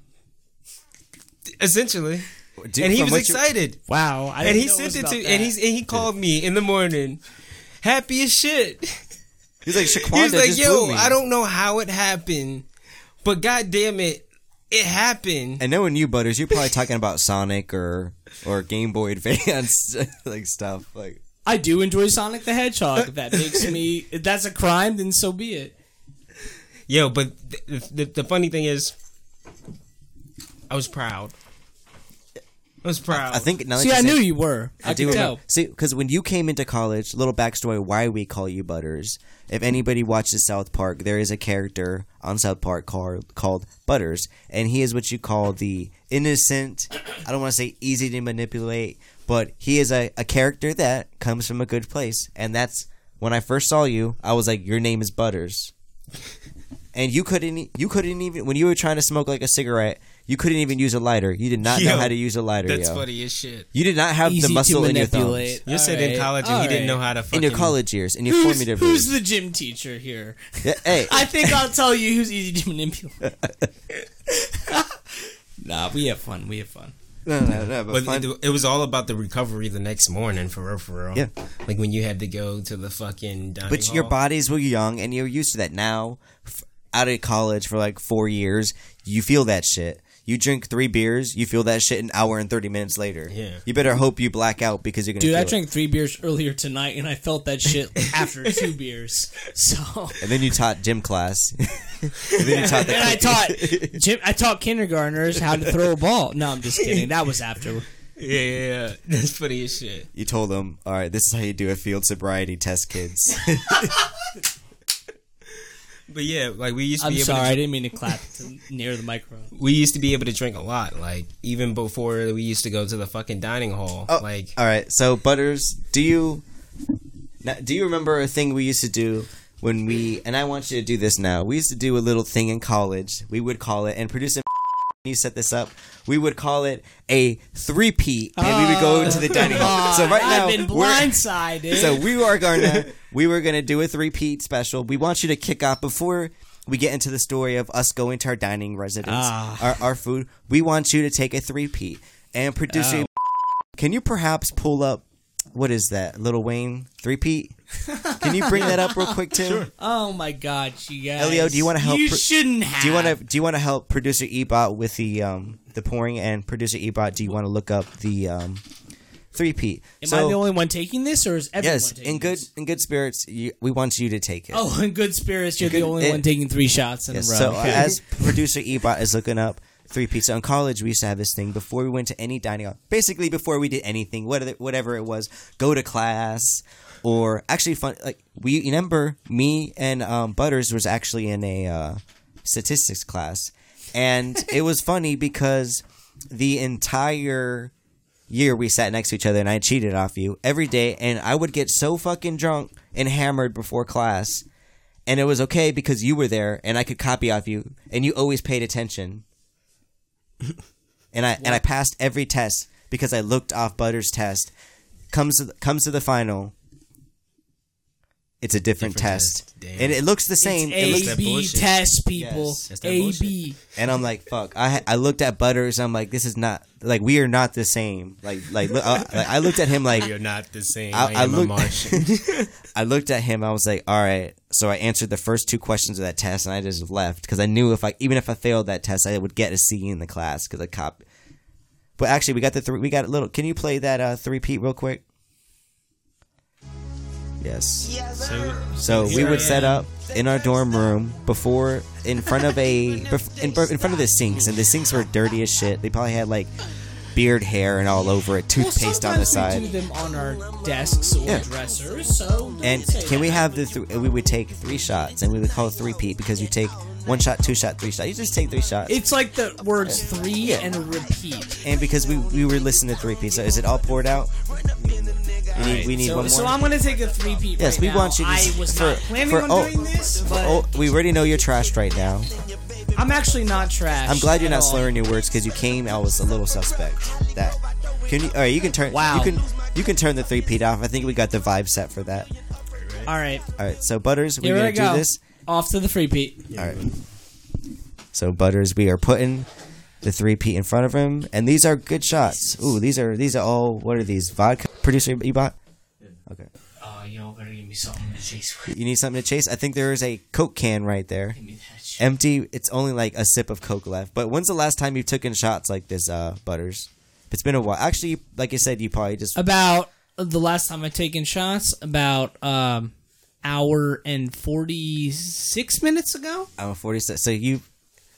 Essentially, Dude, and he was what you- excited. Wow, I and he sent it to about and he's and he called me in the morning, happy as shit. He's like He Shaquanda was like, just "Yo, blew me. I don't know how it happened, but god damn it, it happened." And knowing you, Butters, you're probably talking about Sonic or or Game Boy Advance like stuff. Like I do enjoy Sonic the Hedgehog. If that makes me, if that's a crime, then so be it. Yo, but the, the, the funny thing is, I was proud. I was proud. I think now that See, I said- knew you were. I, I do could tell. remember. See, because when you came into college, little backstory why we call you Butters. If anybody watches South Park, there is a character on South Park called called Butters, and he is what you call the innocent. I don't want to say easy to manipulate, but he is a, a character that comes from a good place, and that's when I first saw you. I was like, your name is Butters, and you couldn't you couldn't even when you were trying to smoke like a cigarette, you couldn't even use a lighter. You did not know how to use a lighter. That's yo. funny as shit. You did not have Easy the muscle in your thumbs. manipulate. You said in college and he didn't know how to fucking in your college years, in your Who's, formative who's years. the gym teacher here? Yeah, hey, I think I'll tell you who's easy to manipulate. nah, we have fun. We have fun. no, no, no, but, But fun- it, it was all about the recovery the next morning, for real, for real. Yeah. Like when you had to go to the fucking dining but your bodies were young, and you're used to that. Now, f- out of college for like four years, you feel that shit. You drink three beers, you feel that shit an hour and thirty minutes later. Yeah. You better hope you black out because you're gonna. Dude, feel I it. drank three beers earlier tonight, and I felt that shit after two beers. So, And then you taught gym class. and then you taught the and I taught Jim, I taught kindergartners how to throw a ball. No, I'm just kidding. That was after. Yeah, yeah, yeah. That's funny as shit. You told them, all right, this is how you do a field sobriety test, kids. But yeah, like we used to I'm be able sorry, I didn't mean to clap to, near the microphone. we used to be able to drink a lot. Like even before we used to go to the fucking dining hall. Oh, like all right. So, Butters, do you now, do you remember a thing we used to do when we? And I want you to do this now. We used to do a little thing in college. We would call it, and produce producer, you set this up. We would call it a three P, and we would go to the dining hall. So right now, I've been we're- blindsided. So we are gonna we were gonna do a three P special. We want you to kick off before we get into the story of us going to our dining residence, Ah. our, our food. We want you to take a three P and producer. Oh. Can you perhaps pull up what is that Lil Wayne three-peat? Can you bring that up real quick too? oh my god, you guys. Elio, do you wanna help You pro- shouldn't have. Do you want to do you want to help producer Ebot with the um the pouring and producer Ebot? Do you want to look up the um three-peat? Am I the only one taking this, or is everyone Yes, taking in good this? in good spirits, you, we want you to take it. Oh, in good spirits, you're Good- the only it- one taking three shots in Yes, a row. so Okay. as producer Ebot is looking up three pizza in college, we used to have this thing before we went to any dining hall. Basically, before we did anything, whatever it was, go to class or actually fun. Like we remember me and um, Butters was actually in a uh, statistics class, and it was funny because the entire year we sat next to each other and I cheated off you every day and I would get so fucking drunk and hammered before class and it was okay because you were there and I could copy off you and you always paid attention. And I and I passed every test because I looked off Butter's test. Comes to the, comes to the final. It's a different, Different test. test. And it looks the same. It It's looks- that A B test, people. Yes, that's that A bullshit. B. and I'm like, fuck. I I looked at Butters. I'm like, this is not like we are not the same. Like like, look, uh, like I looked at him like you're not the same. I- I, I am look- a Martian. I looked at him. I was like, all right. So I answered the first two questions of that test, and I just left because I knew if I even if I failed that test, I would get a C in the class because I cop. But actually, we got the three. We got a little. Can you play that uh, three peat real quick? Yes. so, So we would set up in our dorm room before in front of a in, in front of the sinks, and the sinks were dirty as shit. They probably had like beard hair and all over it, Well, toothpaste on the sometimes we side. do them on our desks or Yeah. dressers. So And can we have the? Th- we would take three shots, and we would call it three peat because you take one shot, two shot, three shot. You just take three shots. It's like the words three Yeah. and repeat. and because we we were listening to three peat, so is it all poured out? We need, we need So, one more. so I'm gonna take a three peat. Yes, right we now. want you to- I was for- not planning for- on oh, doing this, oh, but oh, we already know you're trashed right now. I'm actually not trash. I'm glad you're not all. slurring your words because you came. I was a little suspect. That can you? All right, you can turn. Wow. You can you can turn the three peat off. I think we got the vibe set for that. All right, All right, so Butters, we're gonna I go. do this. Off to the free peat. All right. So Butters, we are putting the three peat in front of him, and these are good shots. Ooh, these are these are all. What are these? Vodka producer Ebot? Okay. Uh, oh, yo, better give me something to chase with. You need something to chase. I think there is a Coke can right there. Give me that shit. Empty. It's only like a sip of Coke left. But when's the last time you've taken shots like this, uh, Butters? It's been a while. Actually, like I said, you probably just About the last time I taken shots, about um hour and forty six minutes ago. I'm 46. So you,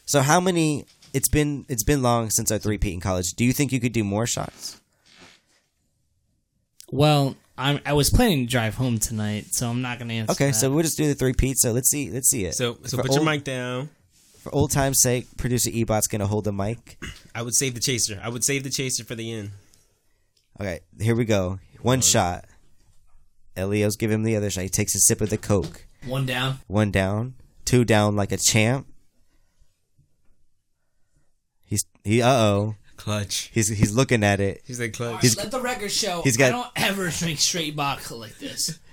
so how many? It's been it's been long since our three peat in college. Do you think you could do more shots? Well, I'm, I was planning to drive home tonight, so I'm not gonna answer. Okay, that. so we'll just do the three peat. So let's see, let's see it. so, so For put your mic down. For old time's sake, producer Ebot's gonna hold the mic. I would save the chaser. I would save the chaser for the end. Okay, here we go. One shot. Elio's give him the other shot. He takes a sip of the Coke. one down. One down, two down like a champ. He's he uh oh. Clutch. He's he's looking at it. He's like clutch. He's- Let the record show. he's got- I don't ever drink straight vodka like this.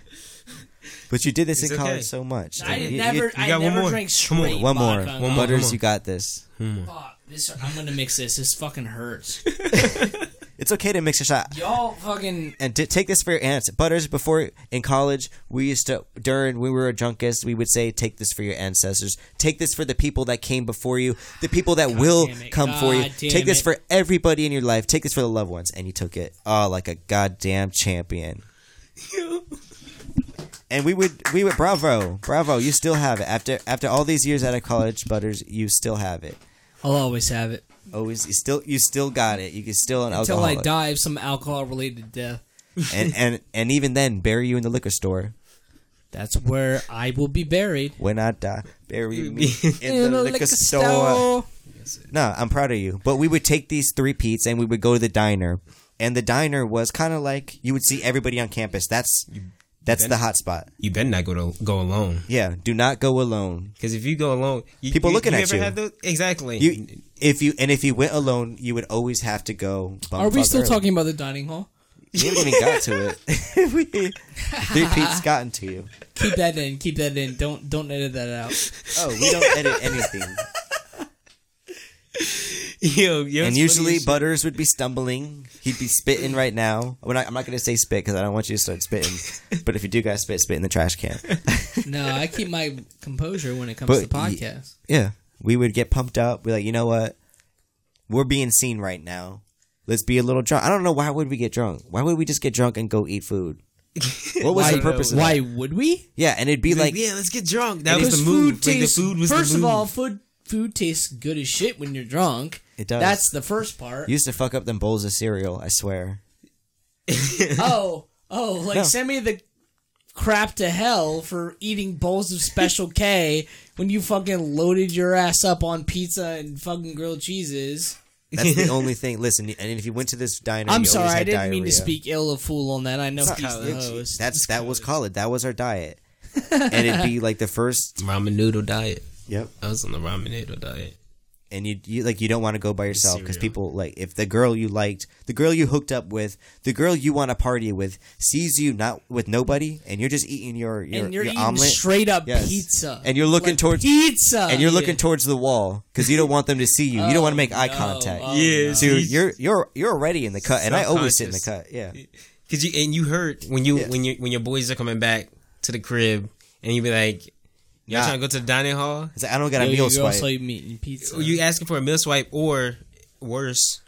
But you did this It's in okay. college so much. I You- you- never, you I got one never more. drank Come on, straight one more. vodka. One more. Butters, come on. you got this. Fuck, this, I'm gonna mix this. This fucking hurts. It's okay to mix a shot. Y'all fucking And to take this for your aunts. Butters, before in college, we used to, during we were a drunkest, we would say, take this for your ancestors. Take this for the people that came before you, the people that will damn it. come for you. God Take this it. for everybody in your life. Take this for the loved ones. And you took it. Oh, like a goddamn champion. And we would, we would, bravo, bravo. You still have it after after all these years out of college, Butters. You still have it. I'll always have it Oh, Always, you still, you still got it. You can still an until alcoholic. I die of some alcohol related death. and and and even then, bury you in the liquor store. That's where I will be buried When I die, bury me in, the liquor, store. No, I'm proud of you. But we would take these three peats and we would go to the diner, and the diner was kind of like you would see everybody on campus. That's that's the hot spot. You better not go to go alone. Yeah, do not go alone. Because if you go alone, you, People you, looking you at ever you. Have those, exactly. You if you and if you went alone, you would always have to go. Are we still early. talking about the dining hall? We haven't even got to it. we, three peats gotten to you. Keep that in. Keep that in. Don't don't edit that out. Oh, we don't edit anything. yo, yo, and usually funny as shit. Butters would be stumbling. He'd be spitting right now. We're not, I'm not going to say spit because I don't want you to start spitting. but if you do guys spit, spit in the trash can. No, I keep my composure when it comes But to y- podcasts. yeah, we would get pumped up. We're like, you know what? We're being seen right now. Let's be a little drunk. I don't know why would we get drunk. Why would we just get drunk and go eat food? What was why, the purpose of Why that? would we? Yeah, and it'd be like, yeah, let's get drunk. That was the move. food Like, the food was first the of all, food food tastes good as shit when you're drunk. it does. That's the first part. used to fuck up them bowls of cereal. I swear. oh, oh, like No. send me the crap to hell for eating bowls of Special K when you fucking loaded your ass up on pizza and fucking grilled cheeses. That's the only thing. Listen, and if you went to this diner, I'm you sorry, always I didn't mean to speak ill of fool on that. I know he's the It's- host. That's that was college. That was our diet, and it'd be like the first. ramen noodle diet. Yep. I was on the ramen noodle diet. And you, you like you don't want to go by yourself because people like if the girl you liked, the girl you hooked up with, the girl you want to party with, sees you not with nobody, and you're just eating your your, and you're your eating omelet, straight up Yes. pizza. and you're looking Like towards pizza, and you're Yeah. looking towards the wall because you don't want them to see you. you don't oh, want to make eye no. contact. Oh, Yeah, no. So you're you're you're already in the cut, and I always sit in the cut. Yeah. Cause you and you heard when you Yeah. when you when your boys are coming back to the crib and you be like, y'all Nah. trying to go to the dining hall? It's like, I don't got a Yo, meal you're swipe. also eating pizza. You asking for a meal swipe or worse,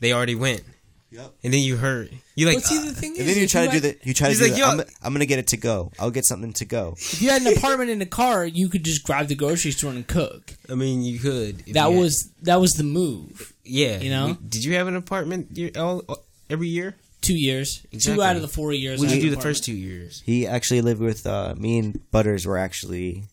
they already went. Yep. And then you heard you like But see, uh, the thing is, And then you try to do had- the you try to He's do like, the, yo- I'm, I'm gonna get it to go. I'll get something to go. If you had an apartment in a car, you could just grab the grocery store and cook. I mean you could. That you had- was that was the move. yeah. you know? Did you have an apartment year, all, every year? Two years, two out of the four years. What did you do an the first two years? He actually lived with uh, me and Butters were actually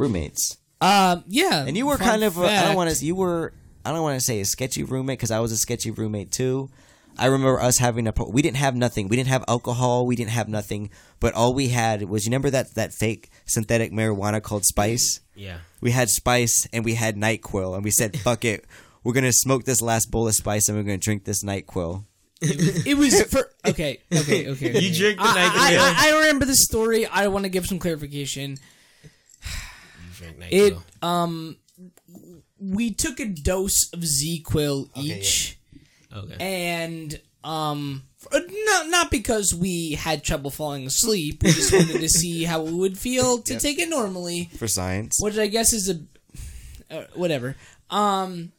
roommates, Um, yeah, and you were kind of a, I don't want to you were I don't want to say a sketchy roommate because I was a sketchy roommate too. I remember us having a we didn't have nothing. We didn't have alcohol. We didn't have nothing. But all we had was you remember that that fake synthetic marijuana called Spice. Yeah. We had Spice and we had Nyquil, and we said fuck it. We're gonna smoke this last bowl of Spice and we're gonna drink this Nyquil. It was for okay, okay, okay. You drink the I, night I, I, I remember the story. I want to give some clarification. You drink night It Quill. um, we took a dose of ZzzQuil yeah. each, Okay. and um, f- not not because we had trouble falling asleep. We just wanted to see how we would feel to Yep. take it normally. For science, which I guess is a uh, whatever. Um,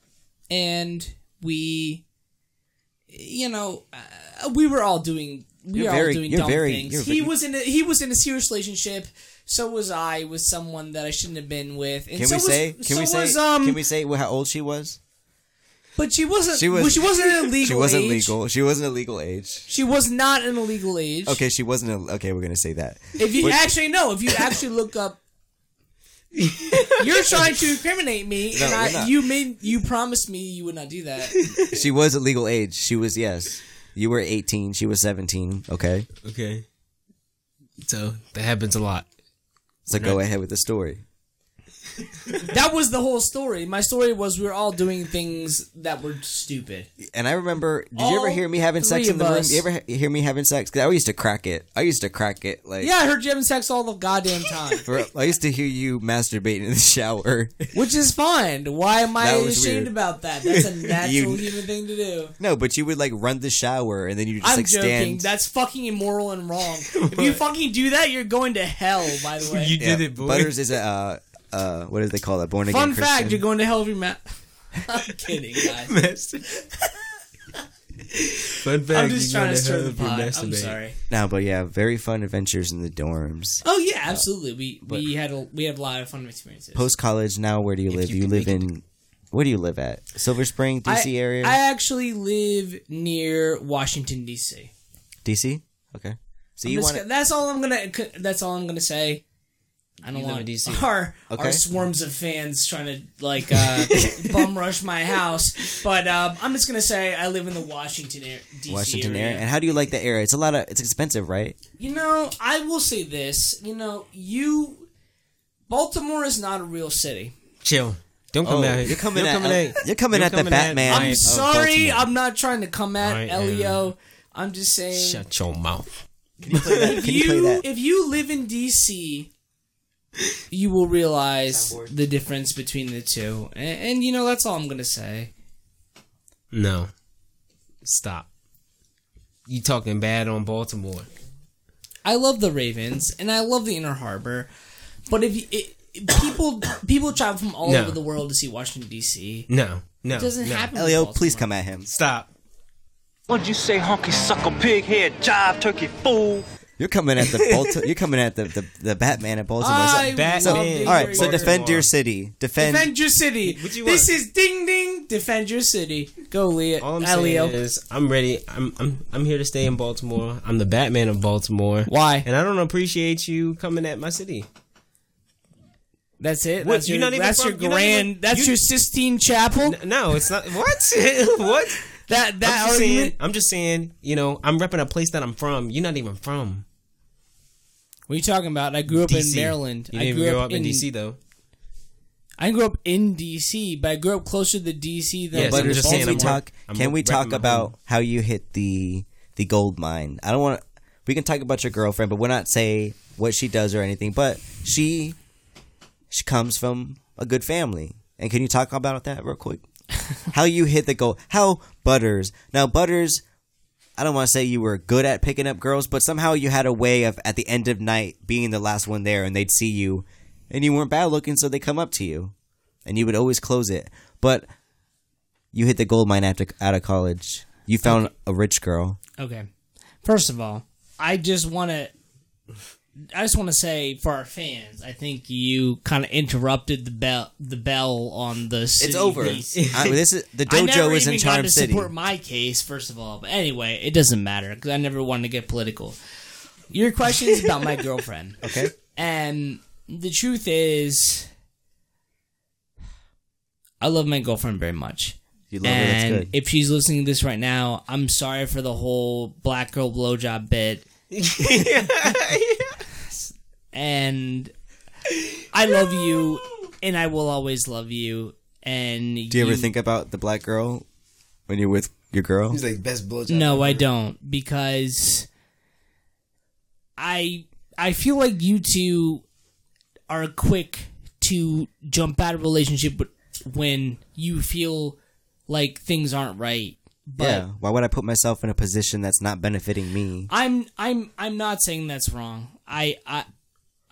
and we, you know, uh, we were all doing we You're were very- all doing dumb very- things. you're He was in a, he was in a serious relationship. So was I with someone that I shouldn't have been with. And can so we was, say? Can so we say? Was, um, can we say how old she was? But she wasn't. She She was- was. She wasn't an illegal. She wasn't age. legal. She wasn't a legal age. She was not an illegal age. Okay, she wasn't. A, okay, we're gonna say that. If you But- actually no, if you actually look up, you're trying to incriminate me, No, and I, you made you promised me you would not do that. she was a legal age. She was yes. You were eighteen. She was seventeen. Okay, Okay. So that happens a lot. So go ahead with the story. that was the whole story. My story was we were all doing things that were stupid. And I remember, did you ever hear me having sex three in the of room? us. You ever he- hear me having sex? Because I used to crack it. I used to crack it. Like, Yeah, I heard you having sex all the goddamn time, for, I used to hear you masturbating in the shower. which is fine. Why am I That was ashamed weird. about that? That's a natural You- human thing to do. no, but you would like run the shower and then you just I'm like joking. stand. That's fucking immoral and wrong. if you fucking do that, you're going to hell. By the way, You Yeah, did it, boy. Butters is a uh, uh, what do they call that? Born again fun Christian. fact: you're going to hell if you ma- I'm kidding, guys. Fun fact. I'm just trying to go stir the pot. I'm sorry. No, but yeah, very fun adventures in the dorms. Oh yeah, absolutely. We we had a we had a lot of fun experiences. Post college, now where do you live? you You, can live make in where do you live at? Silver Spring, DC I, area. I actually live near Washington D.C. DC. Okay. So I'm you just want that's all I'm gonna. That's all I'm gonna say. I don't want in DC. our Okay. our swarms of fans trying to like uh, bum rush my house, but um, I'm just gonna say I live in the Washington area, DC Washington area. area. And how do you like the area? It's a lot of. It's expensive, right? You know, I will say this. You know, you Baltimore is not a real city. Chill. Don't come Oh, out you're coming Don't at- come at. you're coming you're at the Batman. I'm I- I- of sorry, I'm not trying to come at I am- Elio. I'm just saying. Shut your mouth. Can you play that? if Can you play that? if you live in DC, you will realize Soundboard. the difference between the two, and, and you know that's all I'm gonna say. No. Stop. You talking bad on Baltimore? I love the Ravens and I love the Inner Harbor, but if you, it, people people travel from all No. over the world to see Washington D.C. No. No. It doesn't no. happen. in Elio, Baltimore. please come at him. Stop. What'd you say, honky sucker, pig head, jive turkey fool? You're coming at the Balti- You're coming at the, the, the Batman at Baltimore. I Batman. so, love Batman. all right, so Inner defend Baltimore. your city. Defend. Defend your city. What you this want? is ding ding. Defend your city. Go, Leah. All I'm Elio. saying is, I'm ready. I'm I'm I'm here to stay in Baltimore. I'm the Batman of Baltimore. Why? And I don't appreciate you coming at my city. That's it. What, That's you're your, not even that's from- your you're not grand. even- that's you- your Sistine Chapel. N- No, it's not. What? what? that that I'm just saying. argument. I'm just saying. You know, I'm repping a place that I'm from. You're not even from What are you talking about? I grew up DC. in Maryland. You I didn't grew even grow up in DC though. I grew up in DC, but I grew up closer to DC than Yes, but I'm just saying can we talk? I'm can we talk about home. how you hit the the gold mine? I don't want. We can talk about your girlfriend, but we're not say what she does or anything. But she she comes from a good family, and can you talk about that real quick? how you hit the goal? How Butters? Now Butters. I don't want to say you were good at picking up girls, but somehow you had a way of at the end of night being the last one there, and they'd see you, and you weren't bad looking, so they come up to you, and you would always close it. But you hit the gold mine after out of college. You found a rich girl. Okay. First of all, I just want to. I just want to say for our fans, I think you kind of interrupted the bell. The bell on the. It's over. I, this is the dojo is in Charm to City. support my case, first of all. But anyway, it doesn't matter because I never wanted to get political. Your question is about my girlfriend, Okay. and the truth is, I love my girlfriend very much. You love her. That's good. if she's listening to this right now, I'm sorry for the whole black girl blowjob bit. and I love you, and I will always love you. And Do you ever think about the black girl when you're with your girl? He's like best blowjob. No, I don't because I I feel like you two are quick to jump out of a relationship when you feel like things aren't right. But yeah. Why would I put myself in a position that's not benefiting me? I'm I'm I'm not saying that's wrong. I I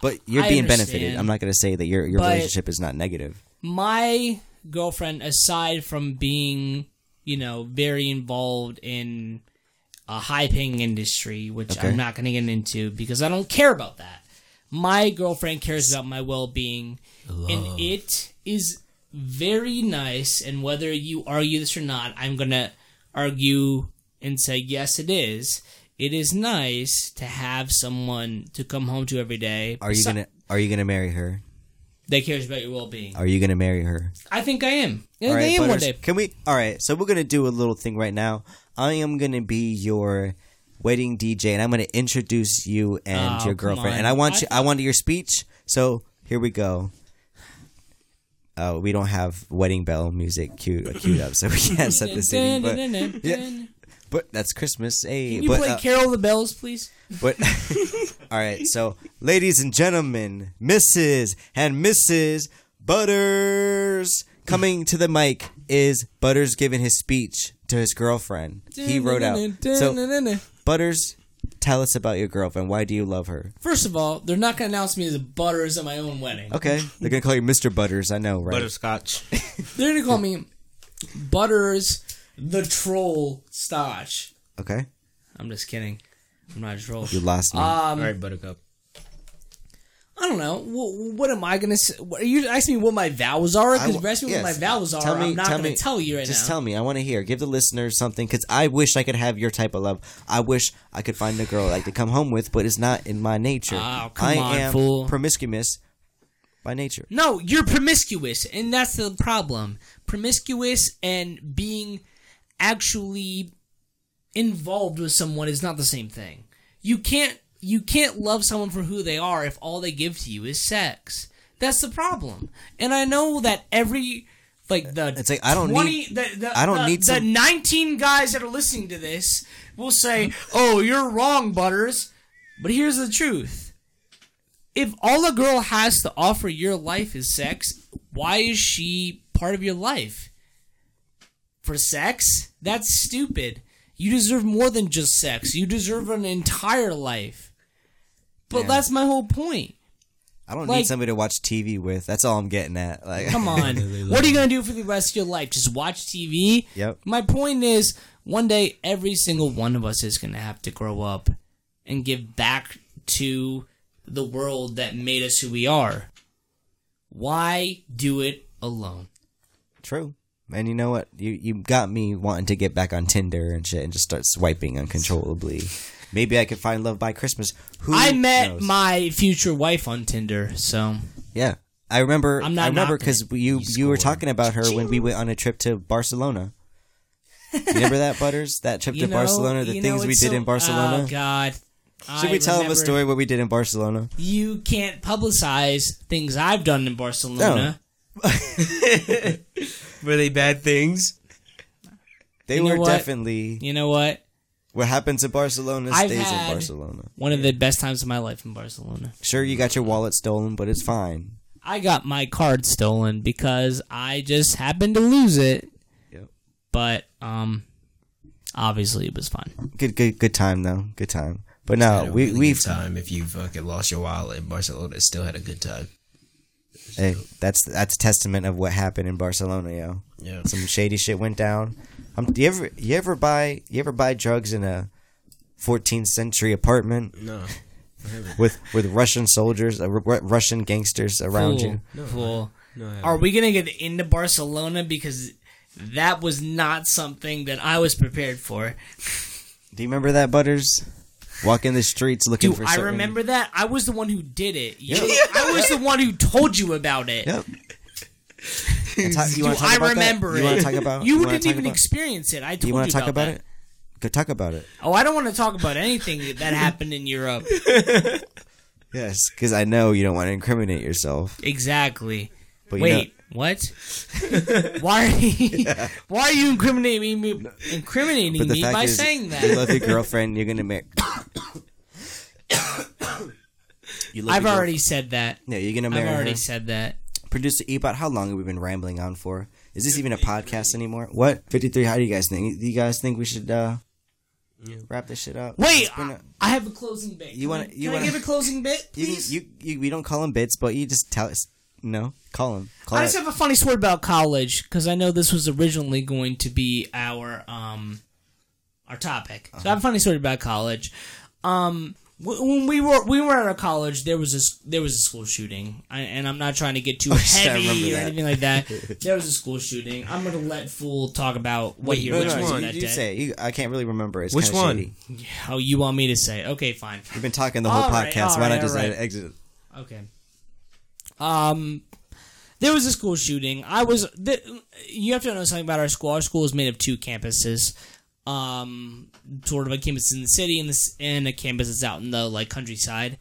But you're I being understand. benefited. I'm not going to say that your your But- relationship is not negative. my girlfriend aside from being, you know, very involved in a high paying industry, which Okay. I'm not going to get into because I don't care about that. My girlfriend cares about my well being, and it is very nice. And whether you argue this or not, I'm going to argue and say, yes, it is. It is nice to have someone to come home to every day. Are you besi- gonna Are you gonna marry her? That cares about your well being. Are you gonna marry her? I think I am. I right, am one day. Can we? All right. So we're gonna do a little thing right now. I am gonna be your wedding DJ, and I'm gonna introduce you and Oh, your girlfriend. And I want I you. I want your speech. So here we go. uh, we don't have wedding bell music queued, queued up, so we can't set the scene. But, yeah. But that's Christmas. Hey, Can you but, play uh, Carol the Bells, please? but all right, so ladies and gentlemen, Mrs. and Mrs. Butters coming to the mic is Butters giving his speech to his girlfriend. He wrote out. So Butters, tell us about your girlfriend. Why do you love her? First of all, they're not going to announce me as a Butters at my own wedding. Okay, they're gonna call you Mr. Butters. I know, right? Butterscotch. They're going to call me Butters the Troll Stotch. Okay, I'm just kidding. I'm not a troll. you lost me. Um, All right, Buttercup. I don't know. What, what am I going to say? Are you asking me what my vows are? Because I if you ask me yes. what my vows are, Tell me- I'm not tell going me- to tell you right Just now. tell me. I want to hear. Give the listeners something because I wish I could have your type of love. I wish I could find a girl like to come home with, but it's not in my nature. Oh, come I on, am fool. promiscuous by nature. No, you're promiscuous, and that's the problem. Promiscuous and being actually involved with someone is not the same thing. You can't you can't love someone for who they are if all they give to you is sex. That's the problem. And I know that every like the It's like, I don't 20, need- the, the, I don't the- need the some- 19 guys that are listening to this will say, "Oh, you're wrong, Butters." But here's the truth if all a girl has to offer your life is sex, why is she part of your life? For sex? That's stupid. You deserve more than just sex. You deserve an entire life. But Yeah. that's my whole point. I don't Like- need somebody to watch TV with. That's all I'm getting at. Like, Come on. what are you going to do for the rest of your life? Just watch TV? Yep. My point is, one day, every single one of us is going to have to grow up and give back to the world that made us who we are. Why do it alone? True. And you know what? You you got me wanting to get back on Tinder and shit and just start swiping uncontrollably. Maybe I could find love by Christmas. Who I met knows? my future wife on Tinder, so Yeah. I remember I'm not I remember cuz you you were talking about her when we went on a trip to Barcelona. You remember that Butters? That trip you to know, Barcelona, the you know, things we did so- in Barcelona? Oh God! Should I we tell them a story what we did in Barcelona? You can't publicize things I've done in Barcelona. Were they bad things? They You know were what? definitely You know what? what happens in Barcelona I've stays had- in Barcelona. One of the best times of my life in Barcelona. Sure you got your wallet stolen, but it's fine. I got my card stolen because I just happened to lose it. Yep. But um, obviously it was fun. Good good good time though. Good time. But no, we really we've good time if you fucking lost your wallet in Barcelona. Still had a good time. Hey, that's that's a testament of what happened in Barcelona, yo. Yeah. Some shady shit went down. Um, do you ever you ever buy you ever buy drugs in a 14th century apartment No. with with Russian soldiers, uh, Ru- Russian gangsters around Fool. you? Fool. No, Are we gonna get into Barcelona because that was not something that I was prepared for? Do you remember that, Butters? Walking the streets looking for. Do. I remember that? I was the one who did it. You, I was the one who told you about it. Yep. And talk- you Do wanna talk I about that? remember You it? want to talk about? You, wanna didn't even about- experience it. I told You you, want to talk about that. it? Go talk about it. Oh, I don't want to talk about anything that happened in Europe. Yes, because I know you don't want to incriminate yourself. Exactly. But you Wait, what? why are you, why are you incriminating me, incriminating me by is, saying you that? love your girlfriend. You're gonna marry. You I've your already said that. girl- Yeah, you're gonna marry. I've already her. said that. Producer Ebot, how long have we been rambling on for? Is this even a podcast anymore? What? 53, how do you guys think? Do you guys think we should uh wrap this shit up? Wait, It's been a- I, I have a closing bit. You wanna- you Can wanna- I give a closing bit, you, please? you, you, we don't call them bits, but you just tell us. No, call them. Call I it. just have a funny story about college because I know this was originally going to be our um our topic. So I have a funny story about college. Um, wh- when we were we were at our college, there was a s- there was a school shooting, I, and I'm not trying to get too shit, heavy or that. anything like that. there was a school shooting. I'm gonna let Fool talk about what he No, which no, was one? You, that you day. say. You, I can't really remember. It's Which kinda one? shady. Oh, you want me to say? Okay, fine. We've been talking the whole All right, podcast. all Why right, not just all right. exit? Okay. Um, there was a school shooting. I was. Th- you have to know something about our school. Our school is made of two campuses. Um, sort of a campus in the city and this and a campus that's out in the like countryside.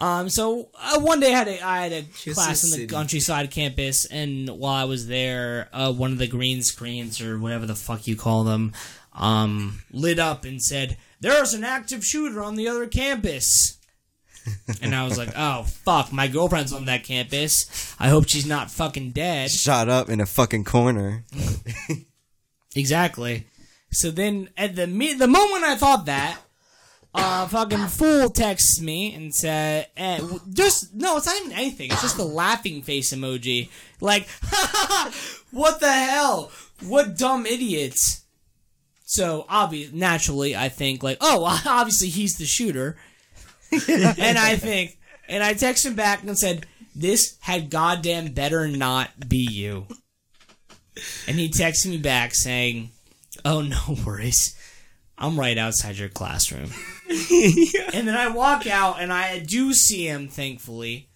Um, so uh, one day I had a, I had a Just class in the city. countryside campus, and while I was there, uh, one of the green screens or whatever the fuck you call them, um, lit up and said, "There's an active shooter on the other campus." and I was like, "Oh fuck, my girlfriend's on that campus. I hope she's not fucking dead." Shot up in a fucking corner. Exactly. So then, at the mi- the moment I thought that, uh, fucking fool texts me and said, eh, just no, it's not even anything. It's just the laughing face emoji. Like, what the hell? What dumb idiots? So obvious, naturally, I think like, oh, obviously he's the shooter, and I think, and I text him back and said, this had goddamn better not be you. And he texted me back saying, "Oh no worries, I'm right outside your classroom." and then I walk out and I do see him, thankfully.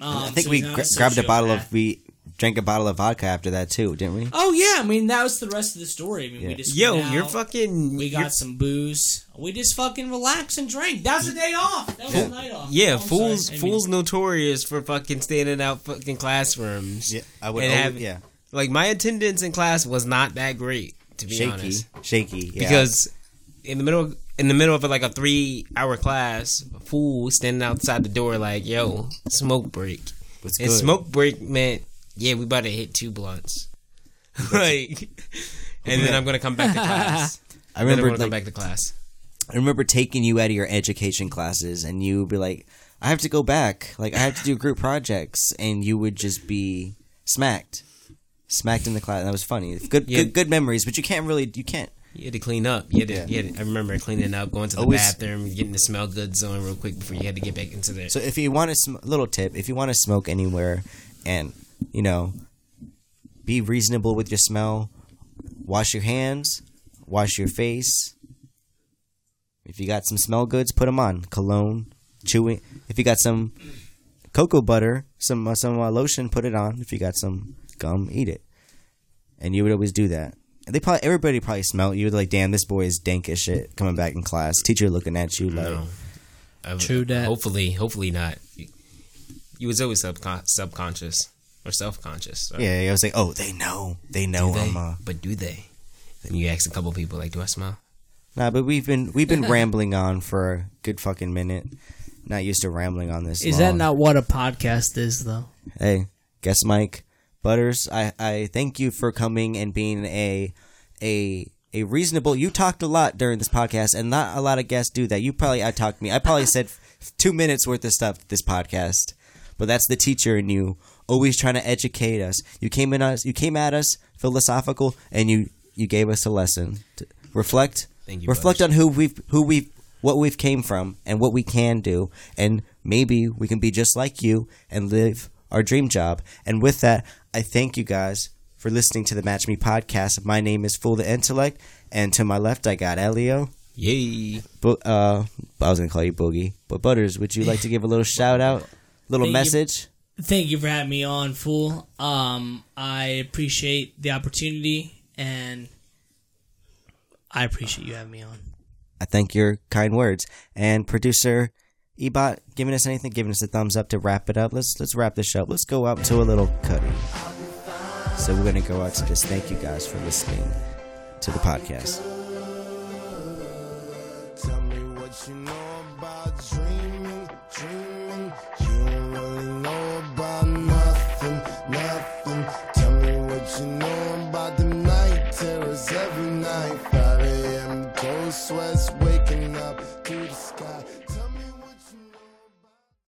Um, I think so we he's gra- grabbed a bottle of we drank a bottle of vodka after that too, didn't we? Oh yeah, I mean that was the rest of the story. I mean, we just Yo, went you're out, fucking. We you're- got some booze. We just fucking relaxed and drank. That was a day off. That was a night off. Yeah, Oh, I'm fools. sorry. I mean- fools notorious for fucking standing out fucking classrooms. Yeah, I would. Always- have- yeah, Like my attendance in class was not that great, to be shaky, honest. shaky. Yeah. Because in the middle, in the middle of like a three-hour class, a fool standing outside the door like, "Yo, smoke break." What's and good? smoke break meant, yeah, we about to hit two blunts. like, and then I'm gonna come back to class. I Then I'm remember gonna come back to class. I remember taking you out of your education classes, and you would be like, "I have to go back. Like I have to do group projects," and you would just be smacked, smacked in the class. That was funny. Good, Yeah. good, good memories. But you can't really, you can't. You had to clean up. You had to, Yeah. you had to- I remember cleaning up, going to the Always- bathroom, getting the smell goods on real quick before you had to get back into there. So if you want a sm- little tip, if you want to smoke anywhere, and you know, be reasonable with your smell, wash your hands, wash your face. If you got some smell goods, put them on. Cologne, chewing. If you got some cocoa butter, some uh, some uh, lotion, put it on. If you got some gum, eat it. And you would always do that. And They probably everybody probably smelled you like, damn, this boy is dank as shit coming back in class. Teacher looking at you like, No. I- True that. Hopefully, hopefully not. You, you was always subcon- subconscious or self-conscious. Sorry. yeah, I was like, oh, they know, they know Do they? I'm uh, but do they? Then you ask a couple people, like, do I smell? Nah, but we've been we've been rambling on for a good fucking minute. Not used to rambling on this. Is that not what a podcast is, though? Hey, guess Mike Butters. I I thank you for coming and being a a a reasonable. You talked a lot during this podcast, and not a lot of guests do that. You probably I talked me. I probably said two minutes worth of stuff this podcast, but that's the teacher in you, always trying to educate us. You came in us. You came at us philosophical, and you you gave us a lesson. To reflect. Thank you, reflect Butters. on who we've who we've what we've came from and what we can do and maybe we can be just like you and live our dream job and with that i thank you guys for listening to the match me podcast my name is fool the intellect and to my left i got elio Yay! Bo- uh, i was gonna call you boogie but butters would you like to give a little shout out little Thank you. message Thank you for having me on, Fool. Um, I appreciate the opportunity, and I appreciate you having me on. i thank your kind words and producer ebot giving us anything giving us a thumbs up to wrap it up let's let's wrap this show up let's go out to a little cutty so we're gonna go out to just thank you guys for listening to the podcast